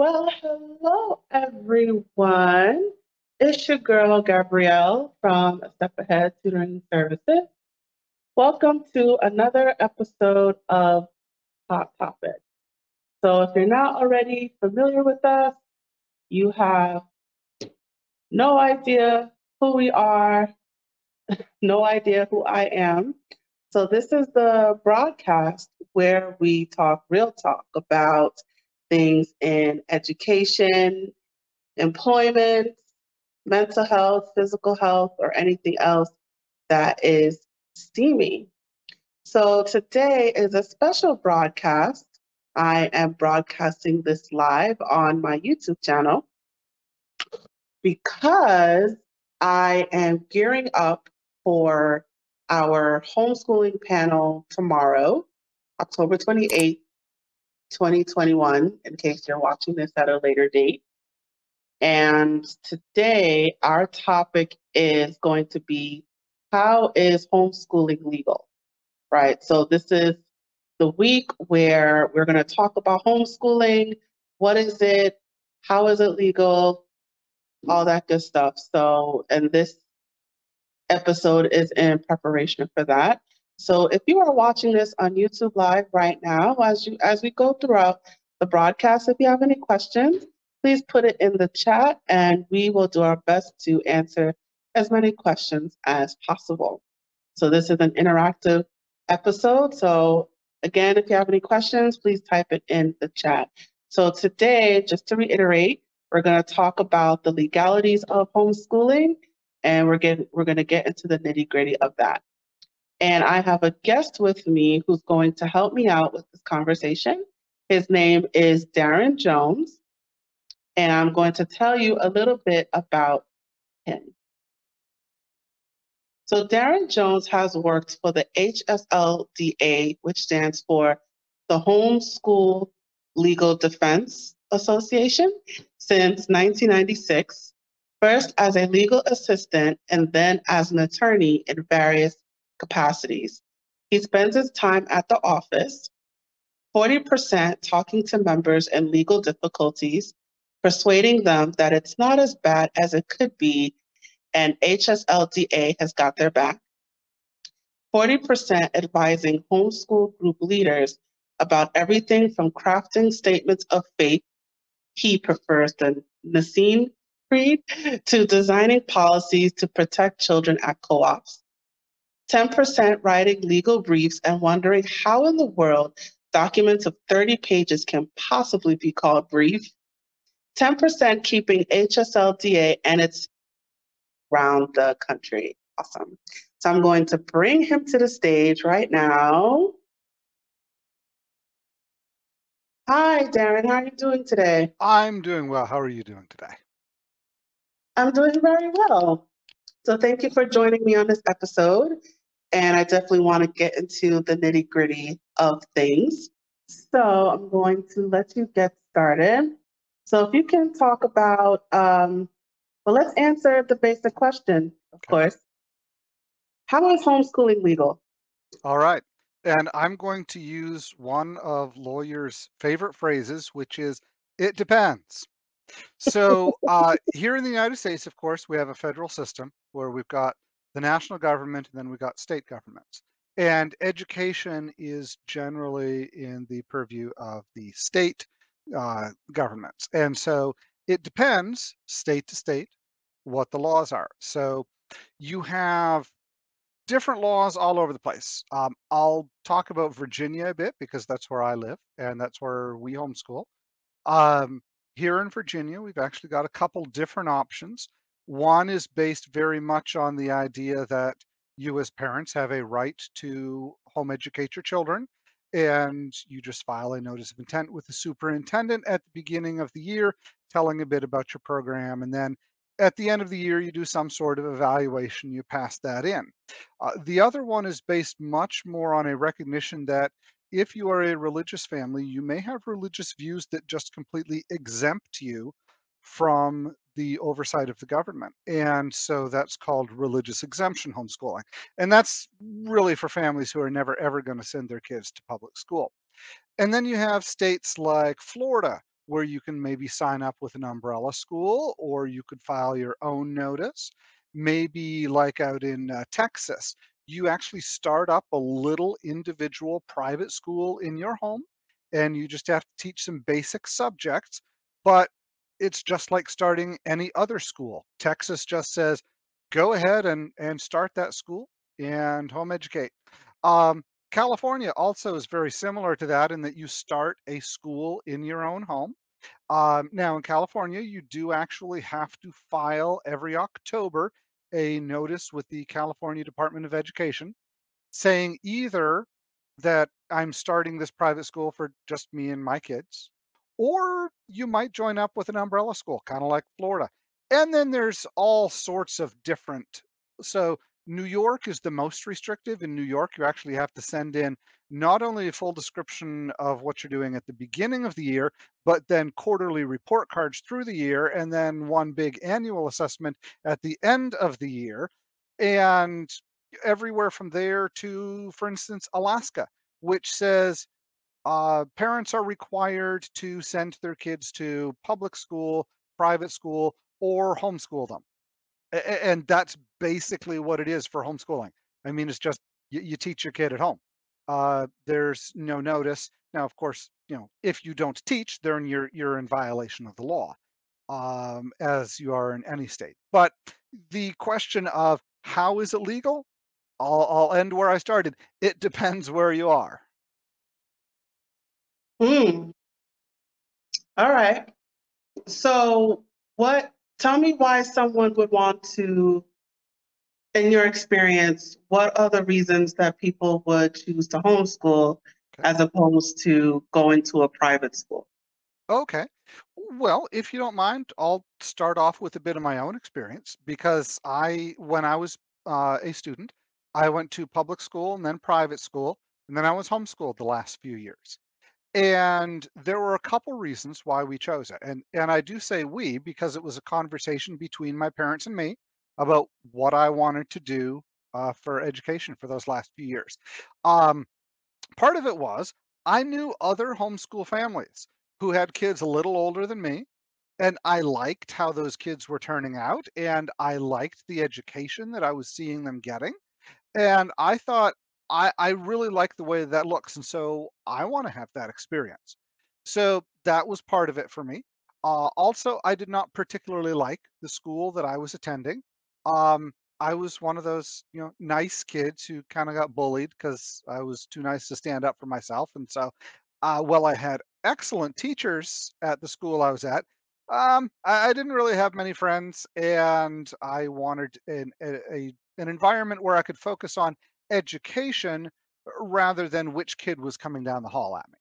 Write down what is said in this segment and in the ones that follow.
Well, hello everyone. It's your girl Gabrielle from Step Ahead Tutoring Services. Welcome to another episode of Hot Topic. So, if you're not already familiar with us, you have no idea who we are, no idea who I am. So, this is the broadcast where we talk real talk about things in education, employment, mental health, physical health, or anything else that is steamy. So today is a special broadcast. I am broadcasting this live on my YouTube channel because I am gearing up for our homeschooling panel tomorrow, October 28th 2021, in case you're watching this at a later date. And today, our topic is going to be how is homeschooling legal? Right. So, this is the week where we're going to talk about homeschooling. What is it? How is it legal? All that good stuff. So, and this episode is in preparation for that. So if you are watching this on YouTube Live right now, as you as we go throughout the broadcast, if you have any questions, please put it in the chat and we will do our best to answer as many questions as possible. So this is an interactive episode. So again, if you have any questions, please type it in the chat. So today, just to reiterate, we're going to talk about the legalities of homeschooling and we're getting we're going to get into the nitty gritty of that. And I have a guest with me who's going to help me out with this conversation. His name is Darren Jones. And I'm going to tell you a little bit about him. So, Darren Jones has worked for the HSLDA, which stands for the Homeschool Legal Defense Association, since 1996, first as a legal assistant and then as an attorney in various capacities. He spends his time at the office, 40% talking to members in legal difficulties, persuading them that it's not as bad as it could be, and HSLDA has got their back. 40% advising homeschool group leaders about everything from crafting statements of faith, he prefers the Nicene Creed, to designing policies to protect children at co ops. 10% writing legal briefs and wondering how in the world documents of 30 pages can possibly be called brief. 10% keeping HSLDA and its around the country. Awesome. So I'm going to bring him to the stage right now. Hi, Darren. How are you doing today? I'm doing well. How are you doing today? I'm doing very well. So thank you for joining me on this episode and I definitely want to get into the nitty gritty of things. So I'm going to let you get started. So if you can talk about, um, well, let's answer the basic question, of okay. course. How is homeschooling legal? All right. And I'm going to use one of lawyers' favorite phrases, which is, it depends. So uh, here in the United States, of course, we have a federal system where we've got the national government, and then we got state governments. And education is generally in the purview of the state uh, governments. And so it depends state to state what the laws are. So you have different laws all over the place. Um, I'll talk about Virginia a bit because that's where I live and that's where we homeschool. Um, here in Virginia, we've actually got a couple different options. One is based very much on the idea that you as parents have a right to home educate your children and you just file a notice of intent with the superintendent at the beginning of the year telling a bit about your program and then at the end of the year you do some sort of evaluation you pass that in. Uh, the other one is based much more on a recognition that if you are a religious family you may have religious views that just completely exempt you from the oversight of the government. And so that's called religious exemption homeschooling. And that's really for families who are never ever going to send their kids to public school. And then you have states like Florida, where you can maybe sign up with an umbrella school or you could file your own notice. Maybe like out in uh, Texas, you actually start up a little individual private school in your home and you just have to teach some basic subjects, but it's just like starting any other school. Texas just says, go ahead and, and start that school and home educate. Um, California also is very similar to that in that you start a school in your own home. Um, now, in California, you do actually have to file every October a notice with the California Department of Education saying either that I'm starting this private school for just me and my kids, or you might join up with an umbrella school, kind of like Florida. And then there's all sorts of different. So New York is the most restrictive. In New York, you actually have to send in not only a full description of what you're doing at the beginning of the year, but then quarterly report cards through the year, and then one big annual assessment at the end of the year. And everywhere from there to, for instance, Alaska, which says uh, parents are required to send their kids to public school, private school, or homeschool them. And that's basically what it is for homeschooling. I mean, it's just you, you teach your kid at home. Uh, there's no notice. Now, of course, you know, if you don't teach, then you're you're in violation of the law, um, as you are in any state. But the question of how is it legal? I'll, I'll end where I started. It depends where you are. Hmm. All right. So, what? Tell me why someone would want to, in your experience, what are the reasons that people would choose to homeschool Okay. as opposed to going to a private school? Okay. Well, if you don't mind, I'll start off with a bit of my own experience because I, when I was uh, a student, I went to public school and then private school, and then I was homeschooled the last few years. And there were a couple reasons why we chose it. And and I do say we because it was a conversation between my parents and me about what I wanted to do uh, for education for those last few years. Um, part of it was I knew other homeschool families who had kids a little older than me, and I liked how those kids were turning out, and I liked the education that I was seeing them getting. And I thought, I I really like the way that looks, and so I wanna have that experience. So that was part of it for me. Uh, also, I did not particularly like the school that I was attending. Um, I was one of those, you know, nice kids who kinda got bullied because I was too nice to stand up for myself, and so, uh, while I had excellent teachers at the school I was at, um, I I didn't really have many friends, and I wanted an a a an environment where I could focus on education uh, rather than which kid was coming down the hall at me.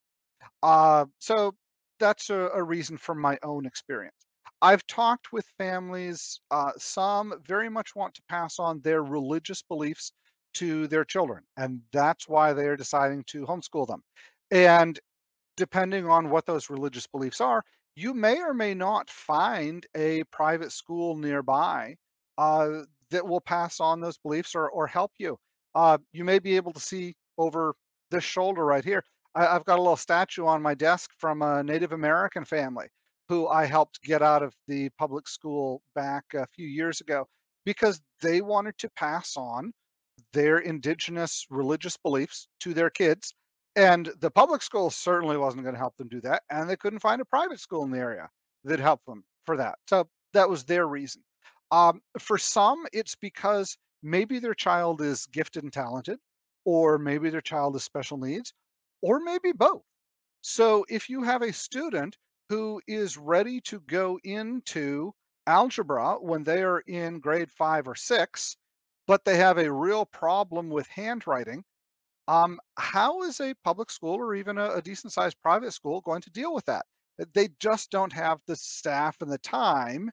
Uh, so that's a, a reason from my own experience. I've talked with families, uh, some very much want to pass on their religious beliefs to their children, and that's why they are deciding to homeschool them. And depending on what those religious beliefs are, you may or may not find a private school nearby uh, that will pass on those beliefs or, or help you. Uh, you may be able to see over this shoulder right here. I, I've got a little statue on my desk from a Native American family who I helped get out of the public school back a few years ago because they wanted to pass on their indigenous religious beliefs to their kids. And the public school certainly wasn't going to help them do that. And they couldn't find a private school in the area that helped them for that. So that was their reason. Um, for some, it's because maybe their child is gifted and talented, or maybe their child has special needs, or maybe both. So if you have a student who is ready to go into algebra when they are in grade five or six, but they have a real problem with handwriting, um, how is a public school or even a, a decent sized private school going to deal with that? They just don't have the staff and the time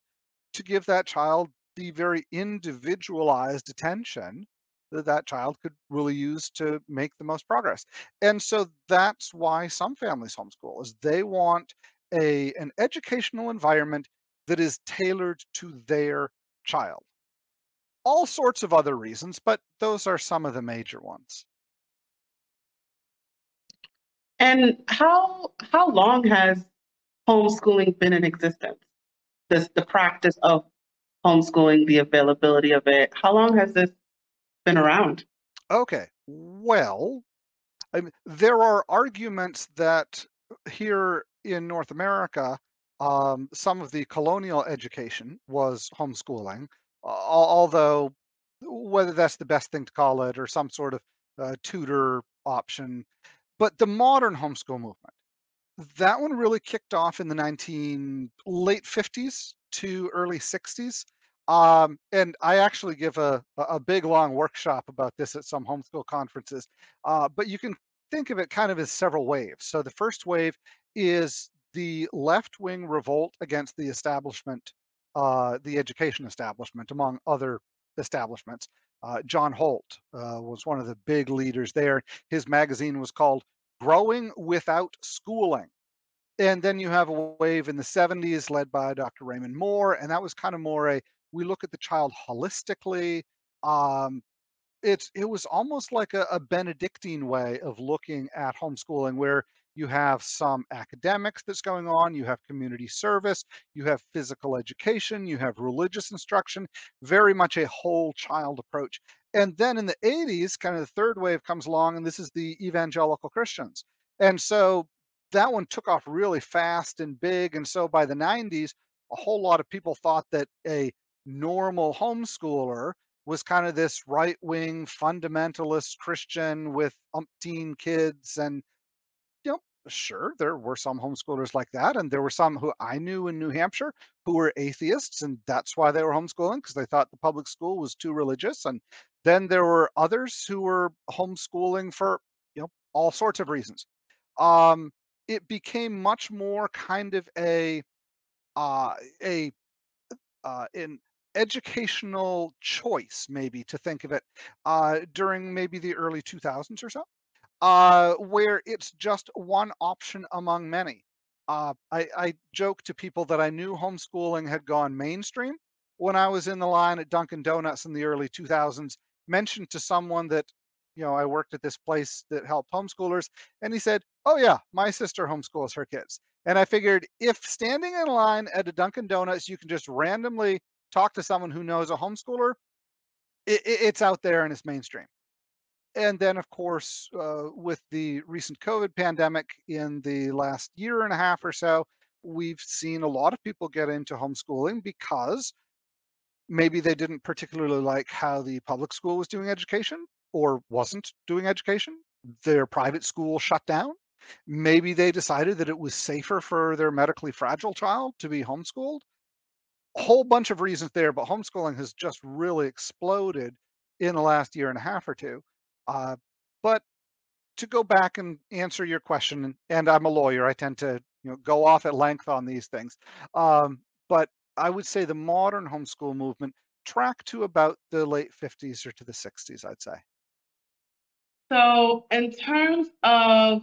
to give that child the very individualized attention that that child could really use to make the most progress. And so that's why some families homeschool is they want a an educational environment that is tailored to their child. All sorts of other reasons, but those are some of the major ones. And how how long has homeschooling been in existence? This the practice of homeschooling, the availability of it. How long has this been around? Okay. Well, I mean, there are arguments that here in North America, um, some of the colonial education was homeschooling, al- although whether that's the best thing to call it or some sort of uh, tutor option. But the modern homeschool movement, that one really kicked off in the 19 late 50s to early 60s. Um, and I actually give a, a big long workshop about this at some homeschool conferences. Uh, but you can think of it kind of as several waves. So the first wave is the left wing revolt against the establishment, uh, the education establishment, among other establishments. Uh, John Holt uh, was one of the big leaders there. His magazine was called Growing Without Schooling and then you have a wave in the 70s led by Dr. Raymond Moore, and that was kind of more a we look at the child holistically. Um, it was almost like a, a Benedictine way of looking at homeschooling, where you have some academics that's going on, you have community service, you have physical education, you have religious instruction, very much a whole child approach. And then in the 80s, kind of the third wave comes along, and this is the evangelical Christians. And so that one took off really fast and big. And so by the 90s, a whole lot of people thought that a normal homeschooler was kind of this right wing fundamentalist Christian with umpteen kids. And, you know, sure, there were some homeschoolers like that. And there were some who I knew in New Hampshire who were atheists. And that's why they were homeschooling because they thought the public school was too religious. And then there were others who were homeschooling for, you know, all sorts of reasons. Um, it became much more kind of a uh, a uh, an educational choice, maybe to think of it, uh, during maybe the early 2000s or so, uh, where it's just one option among many. Uh, I, I joke to people that I knew homeschooling had gone mainstream when I was in the line at Dunkin' Donuts in the early 2000s, mentioned to someone that, you know, I worked at this place that helped homeschoolers, and he said, Oh, yeah, my sister homeschools her kids. And I figured if standing in line at a Dunkin' Donuts, you can just randomly talk to someone who knows a homeschooler, it, it, it's out there and it's mainstream. And then, of course, uh, with the recent COVID pandemic in the last year and a half or so, we've seen a lot of people get into homeschooling because maybe they didn't particularly like how the public school was doing education or wasn't doing education. Their private school shut down. Maybe they decided that it was safer for their medically fragile child to be homeschooled. A whole bunch of reasons there, but homeschooling has just really exploded in the last year and a half or two. Uh, but to go back and answer your question, and I'm a lawyer, I tend to you know go off at length on these things. Um, but I would say the modern homeschool movement tracked to about the late 50s or to the 60s, I'd say. So, in terms of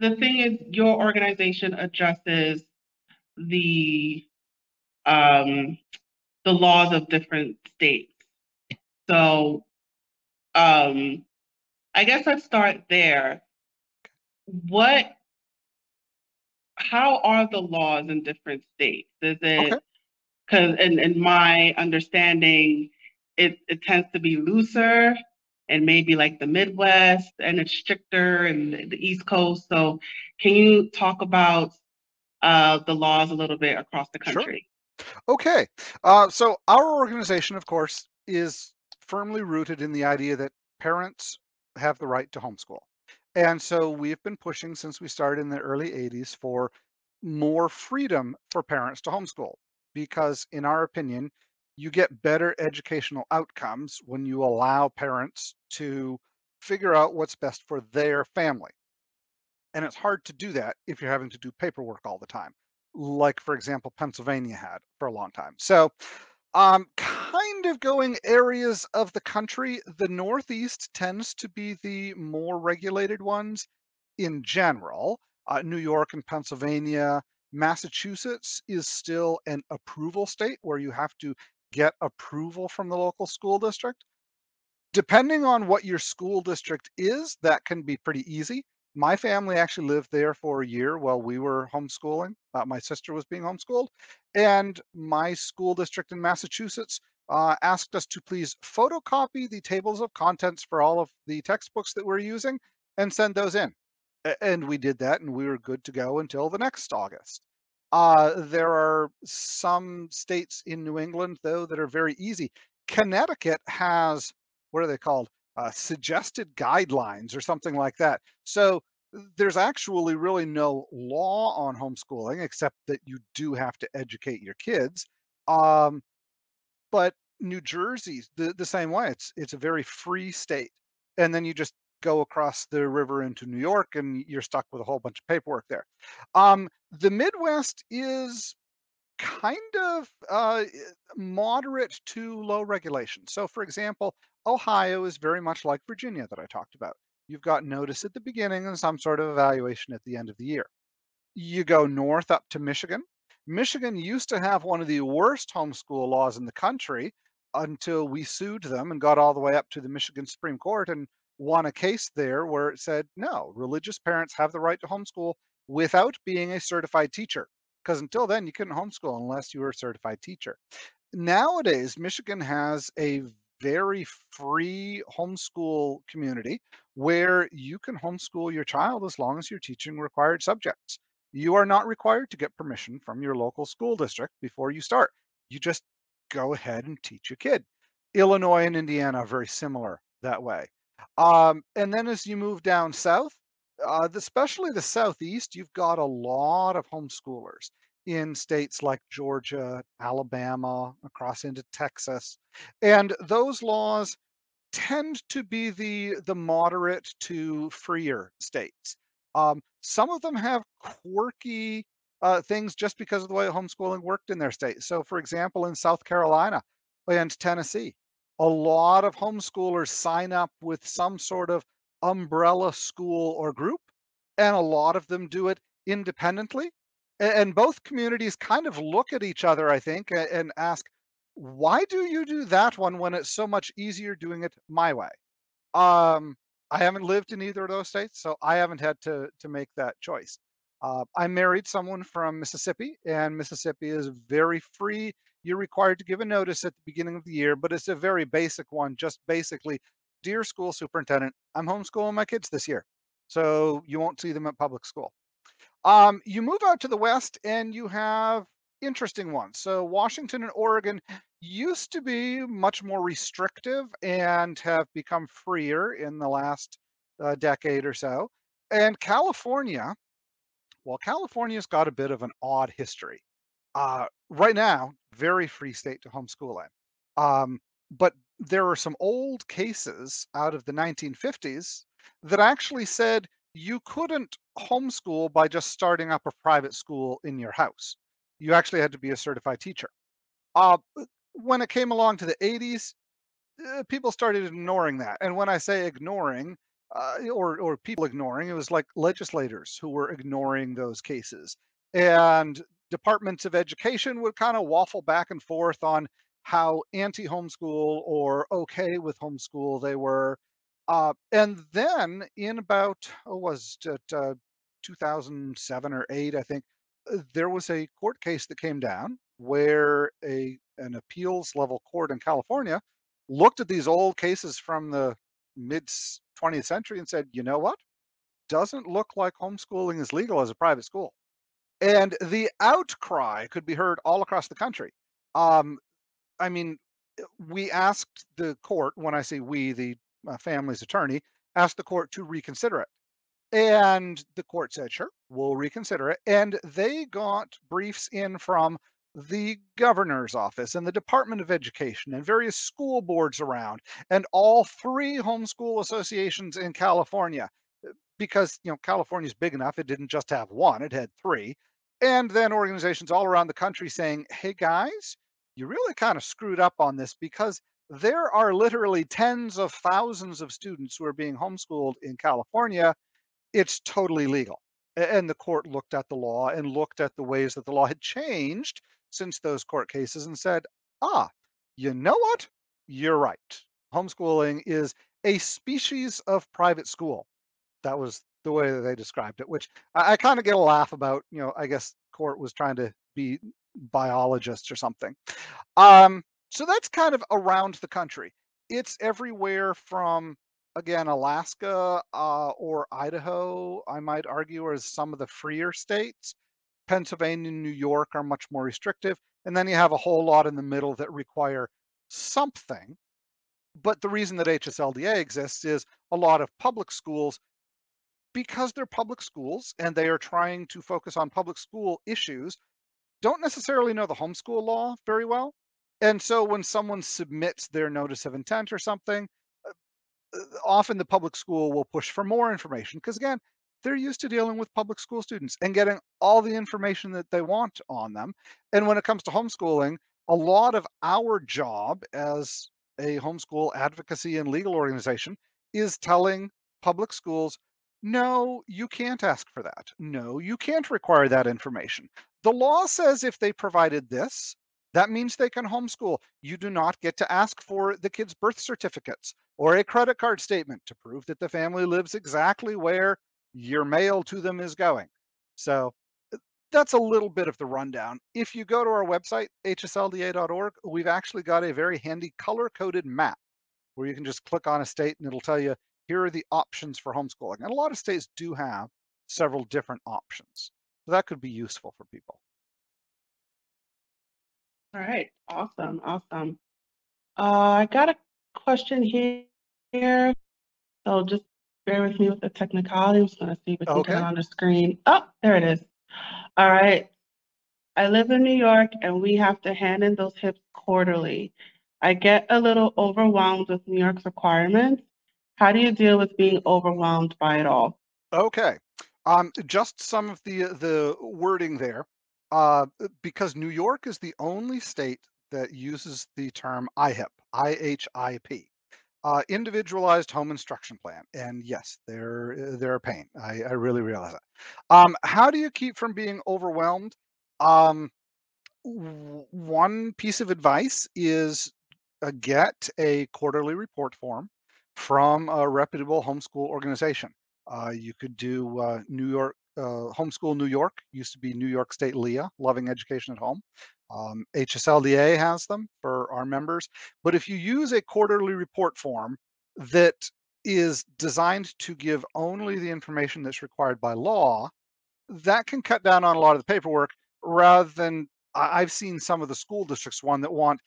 the thing is, your organization addresses the um, the laws of different states. So, um, I guess let's start there. What, how are the laws in different states? Is it because in, in my understanding, it, it tends to be looser and maybe like the Midwest and it's stricter and the East Coast. So can you talk about uh, the laws a little bit across the country? Okay. Uh, so our organization, of course, is firmly rooted in the idea that parents have the right to homeschool. And so we've been pushing since we started in the early 80s for more freedom for parents to homeschool because, in our opinion, you get better educational outcomes when you allow parents to figure out what's best for their family. And it's hard to do that if you're having to do paperwork all the time, like, for example, Pennsylvania had for a long time. So, um, kind of going areas of the country, the Northeast tends to be the more regulated ones in general. Uh, New York and Pennsylvania, Massachusetts is still an approval state where you have to get approval from the local school district. Depending on what your school district is, that can be pretty easy. My family actually lived there for a year while we were homeschooling. Uh, my sister was being homeschooled, and my school district in Massachusetts uh, asked us to please photocopy the tables of contents for all of the textbooks that we're using and send those in. And we did that, and we were good to go until the next August. Uh, there are some states in New England, though, that are very easy. Connecticut has, what are they called? Uh, suggested guidelines or something like that. So there's actually really no law on homeschooling, except that you do have to educate your kids. Um, but New Jersey's the, the same way. It's it's a very free state. And then you just go across the river into New York and you're stuck with a whole bunch of paperwork there. Um, the Midwest is kind of uh, moderate to low regulation. So, for example, Ohio is very much like Virginia that I talked about. You've got notice at the beginning and some sort of evaluation at the end of the year. You go north up to Michigan. Michigan used to have one of the worst homeschool laws in the country until we sued them and got all the way up to the Michigan Supreme Court and won a case there where it said, no, religious parents have the right to homeschool without being a certified teacher. Because until then, you couldn't homeschool unless you were a certified teacher. Nowadays, Michigan has a very free homeschool community where you can homeschool your child as long as you're teaching required subjects. You are not required to get permission from your local school district before you start. You just go ahead and teach your kid. Illinois and Indiana are very similar that way. Um, and then as you move down south, uh, especially the southeast, you've got a lot of homeschoolers in states like Georgia, Alabama, across into Texas. And those laws tend to be the the moderate to freer states. Um, some of them have quirky uh, things just because of the way homeschooling worked in their state. So, for example, in South Carolina and Tennessee, a lot of homeschoolers sign up with some sort of umbrella school or group, and a lot of them do it independently. And both communities kind of look at each other, I think, a- and ask, why do you do that one when it's so much easier doing it my way? Um, I haven't lived in either of those states, so I haven't had to to make that choice. Uh, I married someone from Mississippi, and Mississippi is very free. You're required to give a notice at the beginning of the year, but it's a very basic one. Just basically, dear school superintendent, I'm homeschooling my kids this year, so you won't see them at public school. Um, you move out to the west and you have interesting ones. So Washington and Oregon used to be much more restrictive and have become freer in the last uh, decade or so. And California, well, California's got a bit of an odd history. Uh, right now, very free state to homeschool in. Um, but there are some old cases out of the 1950s that actually said you couldn't homeschool by just starting up a private school in your house. You actually had to be a certified teacher. Uh, when it came along to the 80s, uh, people started ignoring that. And when I say ignoring, uh, or or people ignoring, it was like legislators who were ignoring those cases. And departments of education would kind of waffle back and forth on how anti-homeschool or okay with homeschool they were. Uh, and then in about, oh, was it uh, 2007 or 8, I think, uh, there was a court case that came down where a an appeals level court in California looked at these old cases from the mid 20th century and said, you know what? Doesn't look like homeschooling is legal as a private school. And the outcry could be heard all across the country. Um, I mean, uh, we asked the court, when I say we, the uh, family's attorney, asked the court to reconsider it. And the court said, sure, we'll reconsider it. And they got briefs in from the governor's office and the Department of Education and various school boards around and all three homeschool associations in California uh, because you know California's big enough it didn't just have one it had three and then organizations all around the country saying hey guys you really kind of screwed up on this because there are literally tens of thousands of students who are being homeschooled in California it's totally legal. And the court looked at the law and looked at the ways that the law had changed since those court cases and said, ah, you know what? You're right. Homeschooling is a species of private school. That was the way that they described it, which I, I kind of get a laugh about. You know, I guess court was trying to be biologists or something. Um, so that's kind of around the country. It's everywhere from again Alaska uh, or Idaho. I might argue, as some of the freer states. Pennsylvania and New York are much more restrictive, and then you have a whole lot in the middle that require something. But the reason that HSLDA exists is a lot of public schools because they're public schools and they are trying to focus on public school issues, don't necessarily know the homeschool law very well. And so when someone submits their notice of intent or something, uh, uh, often the public school will push for more information because, again, they're used to dealing with public school students and getting all the information that they want on them. And when it comes to homeschooling, a lot of our job as a homeschool advocacy and legal organization is telling public schools no, you can't ask for that. No, you can't require that information. The law says if they provided this, that means they can homeschool. You do not get to ask for the kids' birth certificates or a credit card statement to prove that the family lives exactly where your mail to them is going. So uh, that's a little bit of the rundown. If you go to our website, hslda.org, we've actually got a very handy color coded map where you can just click on a state and it'll tell you here are the options for homeschooling. And a lot of states do have several different options. So that could be useful for people. All right, awesome, awesome. Uh, I got a question here. So just bear with me with the technicality. I'm just going to see if we can Okay. get on the screen. Oh, there it is. All right. I live in New York and we have to hand in those HIPs quarterly. I get a little overwhelmed with New York's requirements. How do you deal with being overwhelmed by it all? Okay. Um, just some of the the wording there, uh, because New York is the only state that uses the term IHIP, I-H-I-P, uh, individualized home instruction plan. And yes, they're they're a pain. I, I really realize that. Um, how do you keep from being overwhelmed? Um, one piece of advice is uh, get a quarterly report form from a reputable homeschool organization. Uh, you could do uh, New York uh, Homeschool New York, used to be New York State LEAH, Loving Education at Home. Um, HSLDA has them for our members. But if you use a quarterly report form that is designed to give only the information that's required by law, that can cut down on a lot of the paperwork rather than I've seen some of the school districts one that want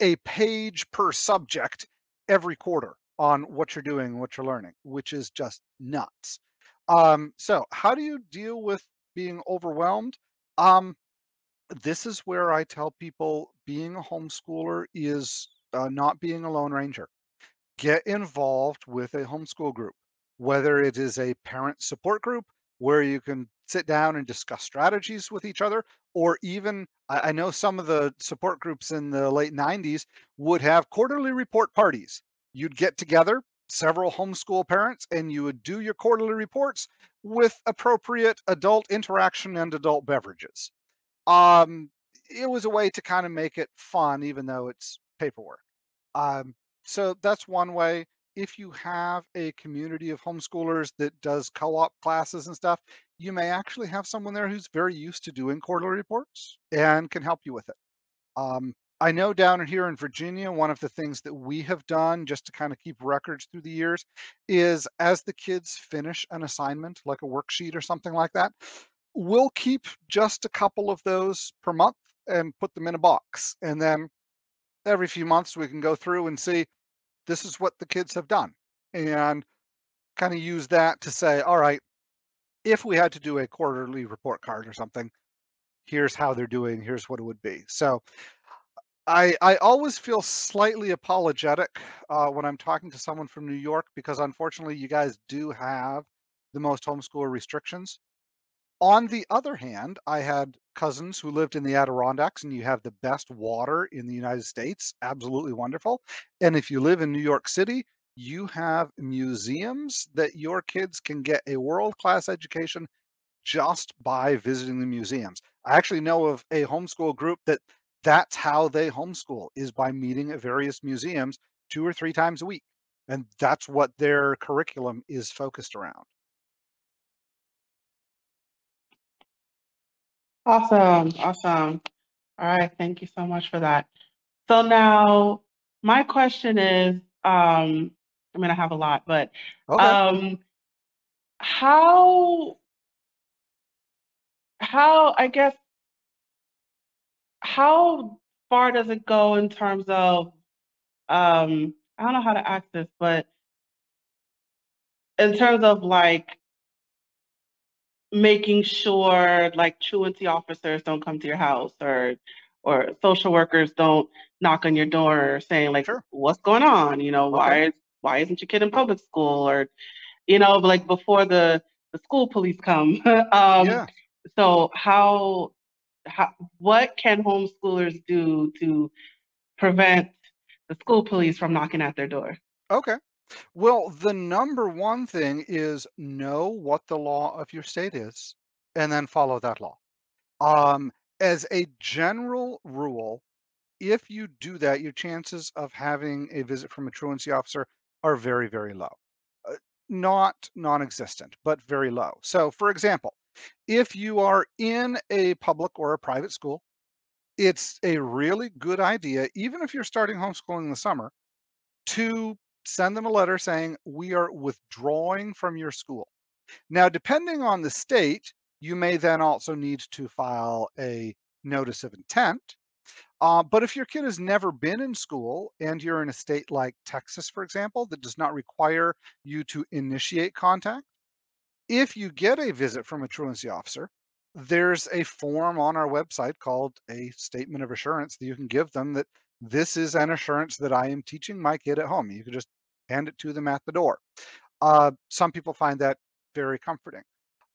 a page per subject every quarter on what you're doing, what you're learning, which is just nuts. Um, so how do you deal with being overwhelmed? Um, this is where I tell people being a homeschooler is uh, not being a lone ranger. Get involved with a homeschool group, whether it is a parent support group where you can sit down and discuss strategies with each other, or even I, I know some of the support groups in the late 90s would have quarterly report parties. You'd get together, several homeschool parents, and you would do your quarterly reports with appropriate adult interaction and adult beverages um, it was a way to kind of make it fun, even though it's paperwork. Um, so that's one way. If you have a community of homeschoolers that does co-op classes and stuff, you may actually have someone there who's very used to doing quarterly reports and can help you with it. Um, I know down here in Virginia, one of the things that we have done just to kind of keep records through the years is as the kids finish an assignment, like a worksheet or something like that, we'll keep just a couple of those per month and put them in a box. And then every few months we can go through and see this is what the kids have done and kind of use that to say, all right, if we had to do a quarterly report card or something, here's how they're doing, here's what it would be. So I, I always feel slightly apologetic uh, when I'm talking to someone from New York because unfortunately you guys do have the most homeschooler restrictions. On the other hand, I had cousins who lived in the Adirondacks, and you have the best water in the United States. Absolutely wonderful. And if you live in New York City, you have museums that your kids can get a world class education just by visiting the museums. I actually know of a homeschool group that that's how they homeschool is by meeting at various museums two or three times a week. And that's what their curriculum is focused around. Awesome. Awesome. All right. Thank you so much for that. So now my question is, um, I mean, I have a lot, but okay. um, how, how, I guess, how far does it go in terms of um, I don't know how to ask this, but in terms of like making sure like truancy officers don't come to your house or or social workers don't knock on your door saying like Sure. what's going on you know Okay. why is why isn't your kid in public school or you know like before the the school police come um Yeah. so how how what can homeschoolers do to prevent the school police from knocking at their door Okay. Well, the number one thing is know what the law of your state is and then follow that law. Um, as a general rule, if you do that, your chances of having a visit from a truancy officer are very, very low. Uh, not non-existent, but very low. So, for example, if you are in a public or a private school, it's a really good idea, even if you're starting homeschooling in the summer, to send them a letter saying, we are withdrawing from your school. Now, depending on the state, you may then also need to file a notice of intent. Uh, but if your kid has never been in school and you're in a state like Texas, for example, that does not require you to initiate contact, if you get a visit from a truancy officer, there's a form on our website called a statement of assurance that you can give them that this is an assurance that I am teaching my kid at home. You can just hand it to them at the door. Uh, some people find that very comforting.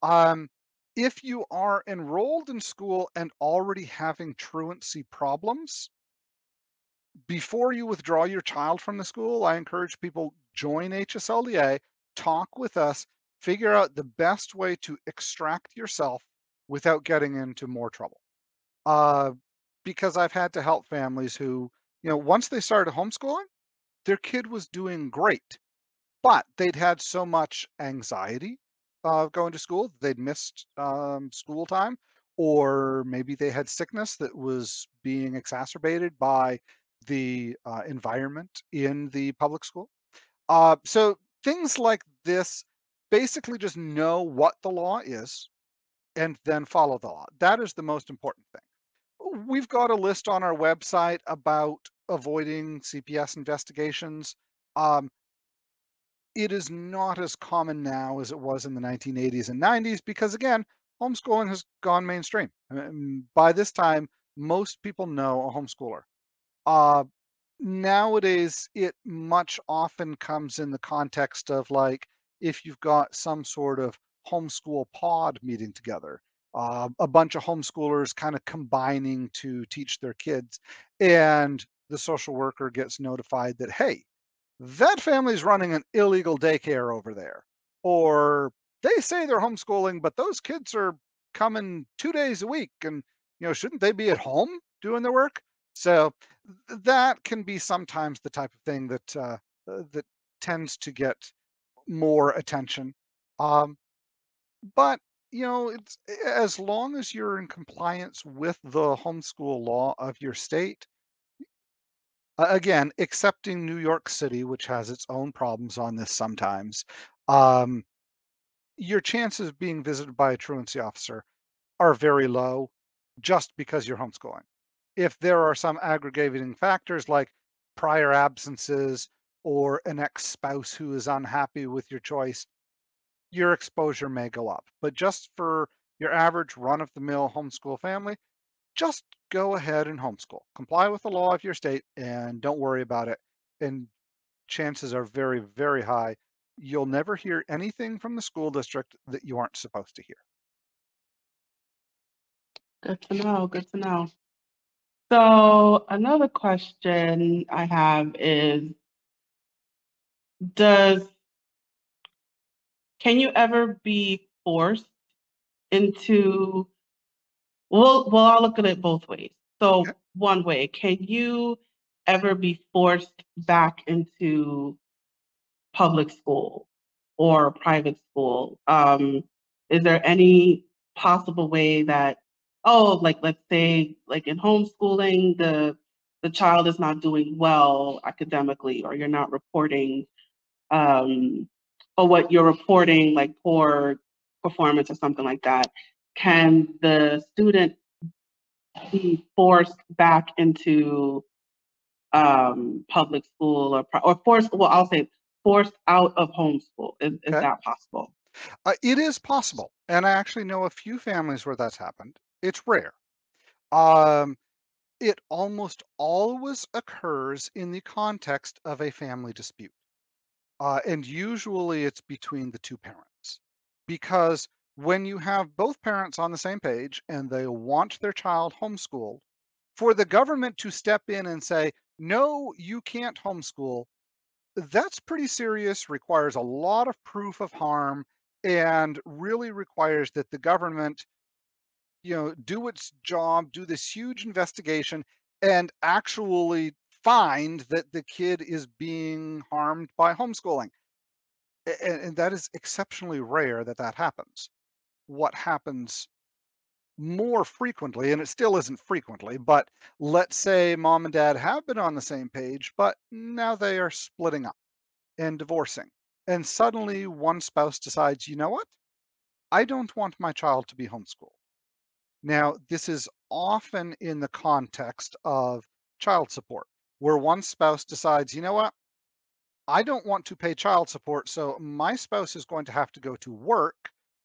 Um, if you are enrolled in school and already having truancy problems, before you withdraw your child from the school, I encourage people join HSLDA, talk with us, figure out the best way to extract yourself without getting into more trouble. Uh, because I've had to help families who, you know, once they started homeschooling, their kid was doing great, but they'd had so much anxiety uh, going to school, they'd missed um, school time, or maybe they had sickness that was being exacerbated by the uh, environment in the public school. Uh, so things like this basically just know what the law is and then follow the law. That is the most important thing. We've got a list on our website about avoiding CPS investigations. Um, it is not as common now as it was in the 1980s and 90s because, again, homeschooling has gone mainstream. By this time, most people know a homeschooler. Uh, nowadays, it much often comes in the context of like if you've got some sort of homeschool pod meeting together, uh, a bunch of homeschoolers kind of combining to teach their kids, and the social worker gets notified that, hey, that family's running an illegal daycare over there. Or they say they're homeschooling, but those kids are coming two days a week. And, you know, shouldn't they be at home doing their work? So that can be sometimes the type of thing that uh, that tends to get more attention. Um, but you know, it's as long as you're in compliance with the homeschool law of your state, again, excepting New York City, which has its own problems on this sometimes, um, your chances of being visited by a truancy officer are very low just because you're homeschooling. If there are some aggregating factors like prior absences or an ex spouse who is unhappy with your choice, your exposure may go up. But just for your average run of the mill homeschool family, just go ahead and homeschool. Comply with the law of your state and don't worry about it. And chances are very, very high you'll never hear anything from the school district that you aren't supposed to hear. good to know good to know so another question i have is does can you ever be forced into well well i'll look at it both ways so Okay. one way can you ever be forced back into public school or private school um is there any possible way that oh, like let's say like in homeschooling, the the child is not doing well academically, or you're not reporting, um, or what you're reporting like poor performance or something like that. Can the student be forced back into um, public school or or forced? Well, I'll say forced out of homeschool. Is, is Okay. that possible? Uh, it is possible, and I actually know a few families where that's happened. It's rare. Um, it almost always occurs in the context of a family dispute. Uh, and usually it's between the two parents. Because when you have both parents on the same page and they want their child homeschooled, for the government to step in and say, no, you can't homeschool, that's pretty serious, requires a lot of proof of harm, and really requires that the government you know, do its job, do this huge investigation, and actually find that the kid is being harmed by homeschooling. And, and that is exceptionally rare that that happens. What happens more frequently, and it still isn't frequently, but let's say mom and dad have been on the same page, but now they are splitting up and divorcing. And suddenly one spouse decides, you know what? I don't want my child to be homeschooled. Now, this is often in the context of child support, where one spouse decides, you know what, I don't want to pay child support, so my spouse is going to have to go to work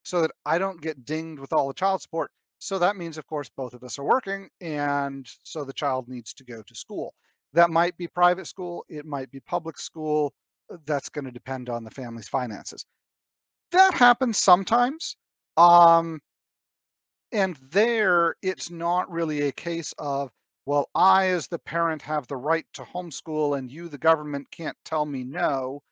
so that I don't get dinged with all the child support. So that means, of course, both of us are working, and so the child needs to go to school. That might be private school, it might be public school. uh, That's going to depend on the family's finances. That happens sometimes. Um, and there, it's not really a case of, well, I, as the parent, have the right to homeschool, and you, the government, can't tell me no.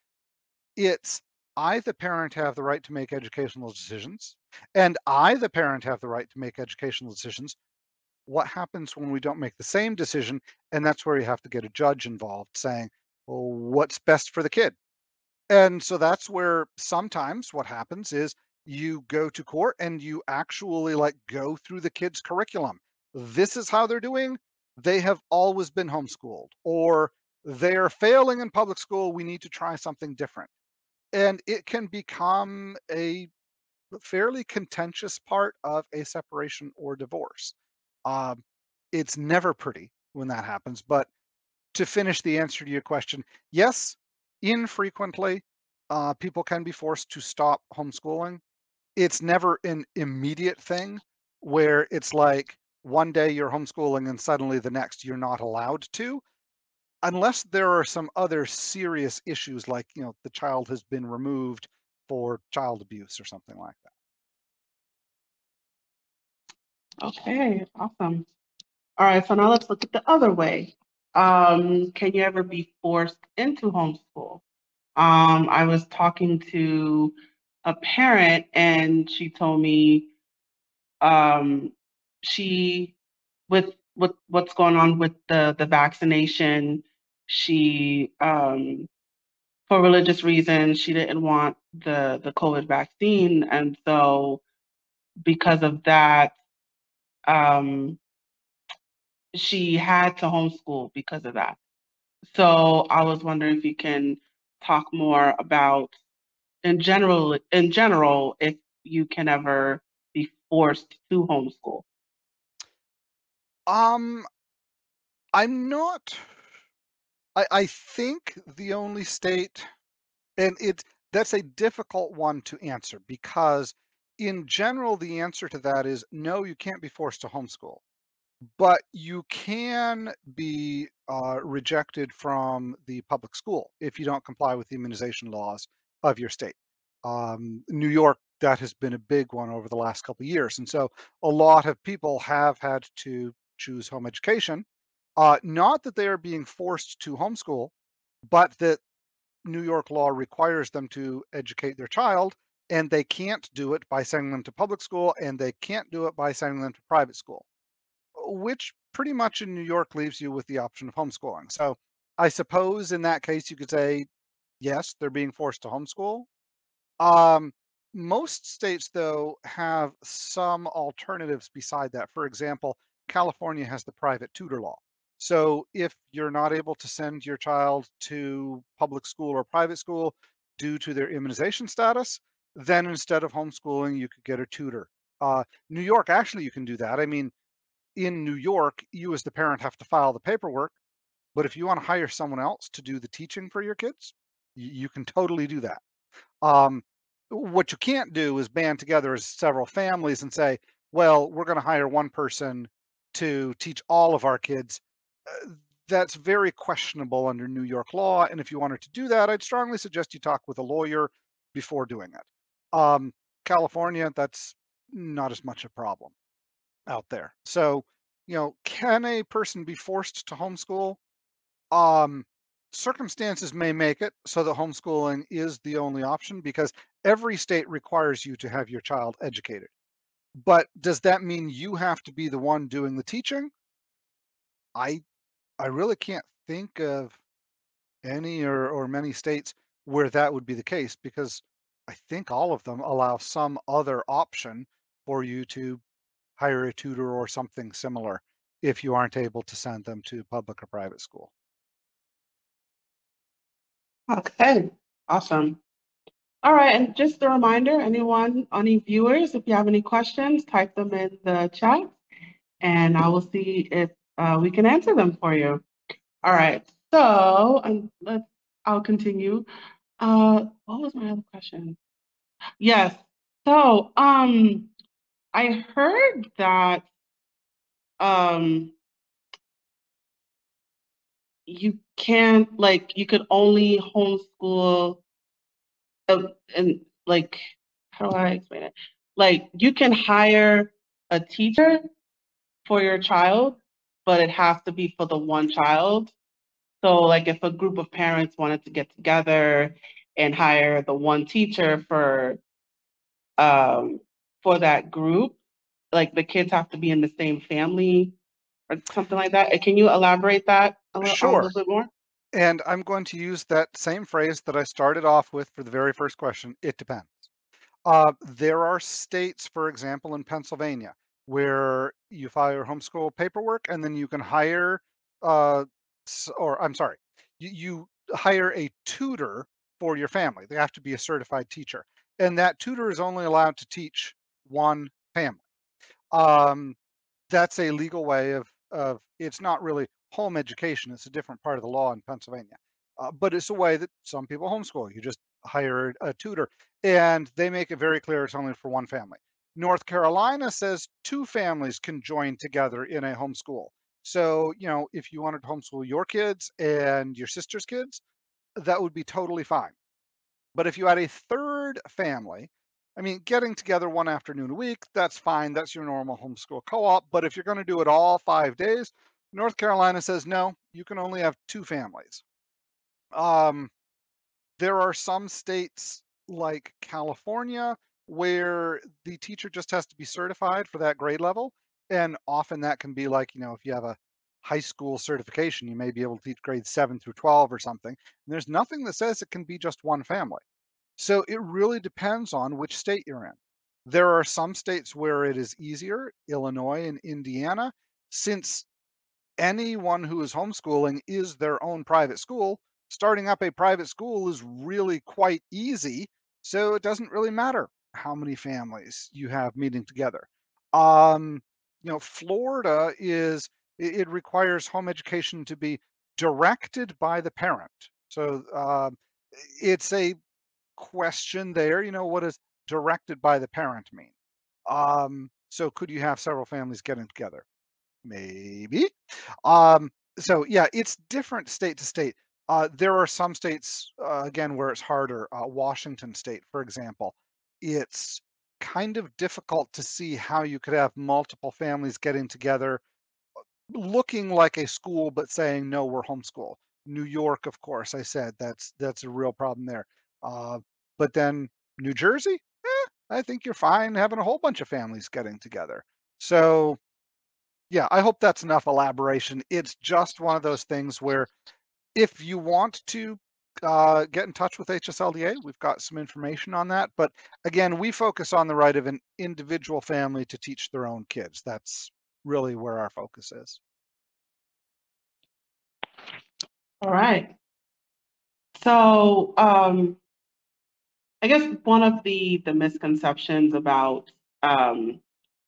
It's I, the parent, have the right to make educational decisions, and I, the parent, have the right to make educational decisions. What happens when we don't make the same decision? And that's where you have to get a judge involved saying, well, what's best for the kid? And so that's where sometimes what happens is you go to court and you actually like go through the kids' curriculum. This is how they're doing. They have always been homeschooled, or they're failing in public school. We need to try something different. And it can become a fairly contentious part of a separation or divorce. Um, it's never pretty when that happens, but to finish the answer to your question, yes, infrequently, uh, people can be forced to stop homeschooling. It's never an immediate thing where it's like one day you're homeschooling and suddenly the next you're not allowed to, unless there are some other serious issues like, you know, the child has been removed for child abuse or something like that. Okay, awesome. All right, so now let's look at the other way. Um, can you ever be forced into homeschool? Um, I was talking to a parent and she told me um, she with with what's going on with the the vaccination, she um, for religious reasons she didn't want the the COVID vaccine, and so because of that, um, she had to homeschool because of that. So I was wondering if you can talk more about in general in general if you can ever be forced to homeschool. Um, I'm not. I, I think the only state, and it that's a difficult one to answer because in general the answer to that is no, you can't be forced to homeschool. But you can be uh, rejected from the public school if you don't comply with the immunization laws of your state. Um, New York, that has been a big one over the last couple of years. And so a lot of people have had to choose home education. Uh, not that they are being forced to homeschool, but that New York law requires them to educate their child, and they can't do it by sending them to public school, and they can't do it by sending them to private school which pretty much in New York leaves you with the option of homeschooling. So I suppose in that case you could say, yes, they're being forced to homeschool. Um, Most states, though, have some alternatives beside that. For example, California has the private tutor law. So if you're not able to send your child to public school or private school due to their immunization status, then instead of homeschooling, you could get a tutor. Uh, New York, actually, you can do that. I mean, in New York, you as the parent have to file the paperwork, but if you want to hire someone else to do the teaching for your kids, you, can totally do that. Um, what you can't do is band together as several families and say, well, we're going to hire one person to teach all of our kids. Uh, that's very questionable under New York law. And if you wanted to do that, I'd strongly suggest you talk with a lawyer before doing it. Um, California, that's not as much a problem out there. So, you know, can a person be forced to homeschool? Um, circumstances may make it so that homeschooling is the only option because every state requires you to have your child educated. But does that mean you have to be the one doing the teaching? I I really can't think of any or, or many states where that would be the case because I think all of them allow some other option for you to hire a tutor or something similar if you aren't able to send them to public or private school. Okay, awesome. All right, and just a reminder, anyone, any viewers, if you have any questions, type them in the chat and I will see if uh, we can answer them for you. All right, so let's, I'll continue. Uh, what was my other question? Yes, so um, I heard that um, you can't like you could only homeschool uh, and like how do I explain it? Like you can hire a teacher for your child, but it has to be for the one child. So like if a group of parents wanted to get together and hire the one teacher for um for that group, like the kids have to be in the same family or something like that. Can you elaborate that a little, a little bit more? And I'm going to use that same phrase that I started off with for the very first question. It depends. Uh, there are states, for example, in Pennsylvania, where you file your homeschool paperwork and then you can hire, uh, or I'm sorry, you, you hire a tutor for your family. They have to be a certified teacher. And that tutor is only allowed to teach one family. Um, that's a legal way of of it's not really home education. It's a different part of the law in Pennsylvania, uh, but it's a way that some people homeschool. You just hire a tutor, and they make it very clear it's only for one family. North Carolina says two families can join together in a homeschool. So you know, if you wanted to homeschool your kids and your sister's kids, that would be totally fine. But if you had a third family, I mean, getting together one afternoon a week, that's fine. That's your normal homeschool co op. But if you're going to do it all five days, North Carolina says no, you can only have two families. Um, there are some states like California where the teacher just has to be certified for that grade level. And often that can be like, you know, if you have a high school certification, you may be able to teach grades seven through 12 or something. And there's nothing that says it can be just one family. So it really depends on which state you're in. There are some states where it is easier, Illinois and Indiana, since anyone who is homeschooling is their own private school. Starting up a private school is really quite easy. So it doesn't really matter how many families you have meeting together. Um, you know, Florida is, it, it requires home education to be directed by the parent. So um, it's a question there. You know, what does directed by the parent mean? Um, so could you have several families getting together? Maybe. Um, so yeah, it's different state to state. Uh, there are some states, uh, again, where it's harder. Uh, Washington State, for example, it's kind of difficult to see how you could have multiple families getting together looking like a school but saying no we're homeschool new york of course i said that's that's a real problem there uh, but then new jersey eh, i think you're fine having a whole bunch of families getting together so yeah i hope that's enough elaboration it's just one of those things where if you want to uh, get in touch with HSLDA. We've got some information on that. But again, we focus on the right of an individual family to teach their own kids. That's really where our focus is. All right. So, um, I guess one of the the misconceptions about um,